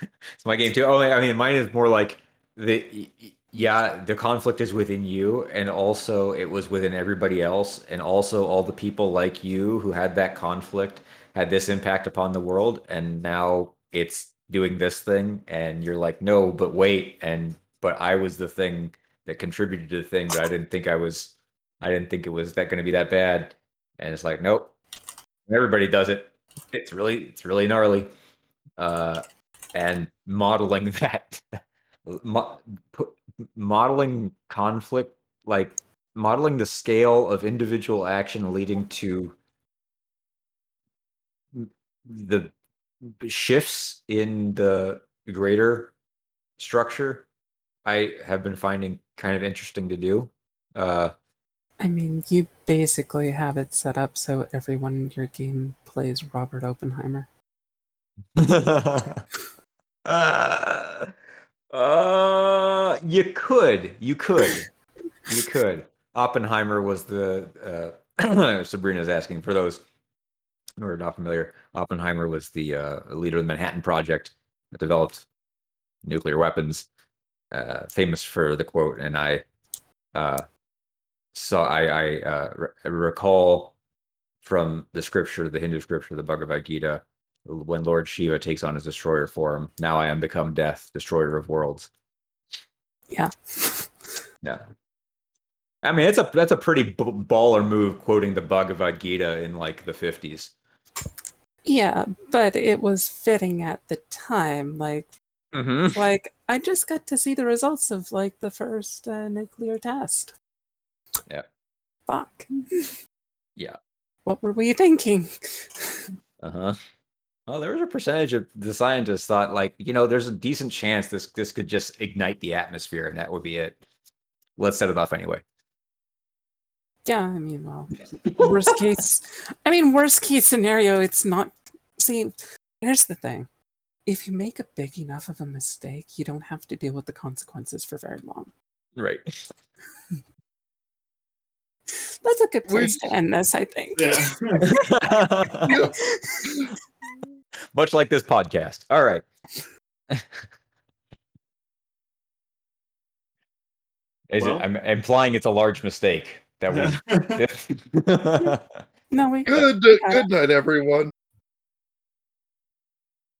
my game too. Oh, I mean mine is more like the yeah the conflict is within you, and also it was within everybody else, and also all the people like you who had that conflict had this impact upon the world, and now it's doing this thing, and you're like no, but wait, and but I was the thing that contributed to the thing, but I didn't think I was, I didn't think it was that going to be that bad, and it's like nope, everybody does it. It's really it's really gnarly. Uh and modeling (laughs) that mo- pu- modeling conflict like modeling the scale of individual action leading to the shifts in the greater structure i have been finding kind of interesting to do uh i mean you basically have it set up so everyone in your game plays robert oppenheimer uh, (laughs) uh, you could, you could, you could. Oppenheimer was the uh, (clears throat) Sabrina's asking for those We're not familiar. Oppenheimer was the uh, leader of the Manhattan Project that developed nuclear weapons, uh, famous for the quote. And I uh, saw, I, I uh, re- recall from the scripture, the Hindu scripture, the Bhagavad Gita, when Lord Shiva takes on his destroyer form. Now I am become death, destroyer of worlds. Yeah. Yeah. I mean, it's a that's a pretty b- baller move quoting the Bhagavad Gita in like the 50s. Yeah, but it was fitting at the time. Like, Mm-hmm. like I just got to see the results of like the first uh, nuclear test. Yeah. Fuck. Yeah. What were we thinking? Uh huh. Well, there was a percentage of the scientists thought like, you know, there's a decent chance this this could just ignite the atmosphere and that would be it. Let's set it off anyway. yeah, I mean, well, worst case. I mean, worst case scenario. It's not. See, here's the thing: if you make a big enough of a mistake, you don't have to deal with the consequences for very long. Right. (laughs) That's a good place to end this, I think. Yeah. (laughs) Much like this podcast. All right. (laughs) Is Well- it? I'm implying it's a large mistake that we. No, we. Good Yeah. good night, everyone.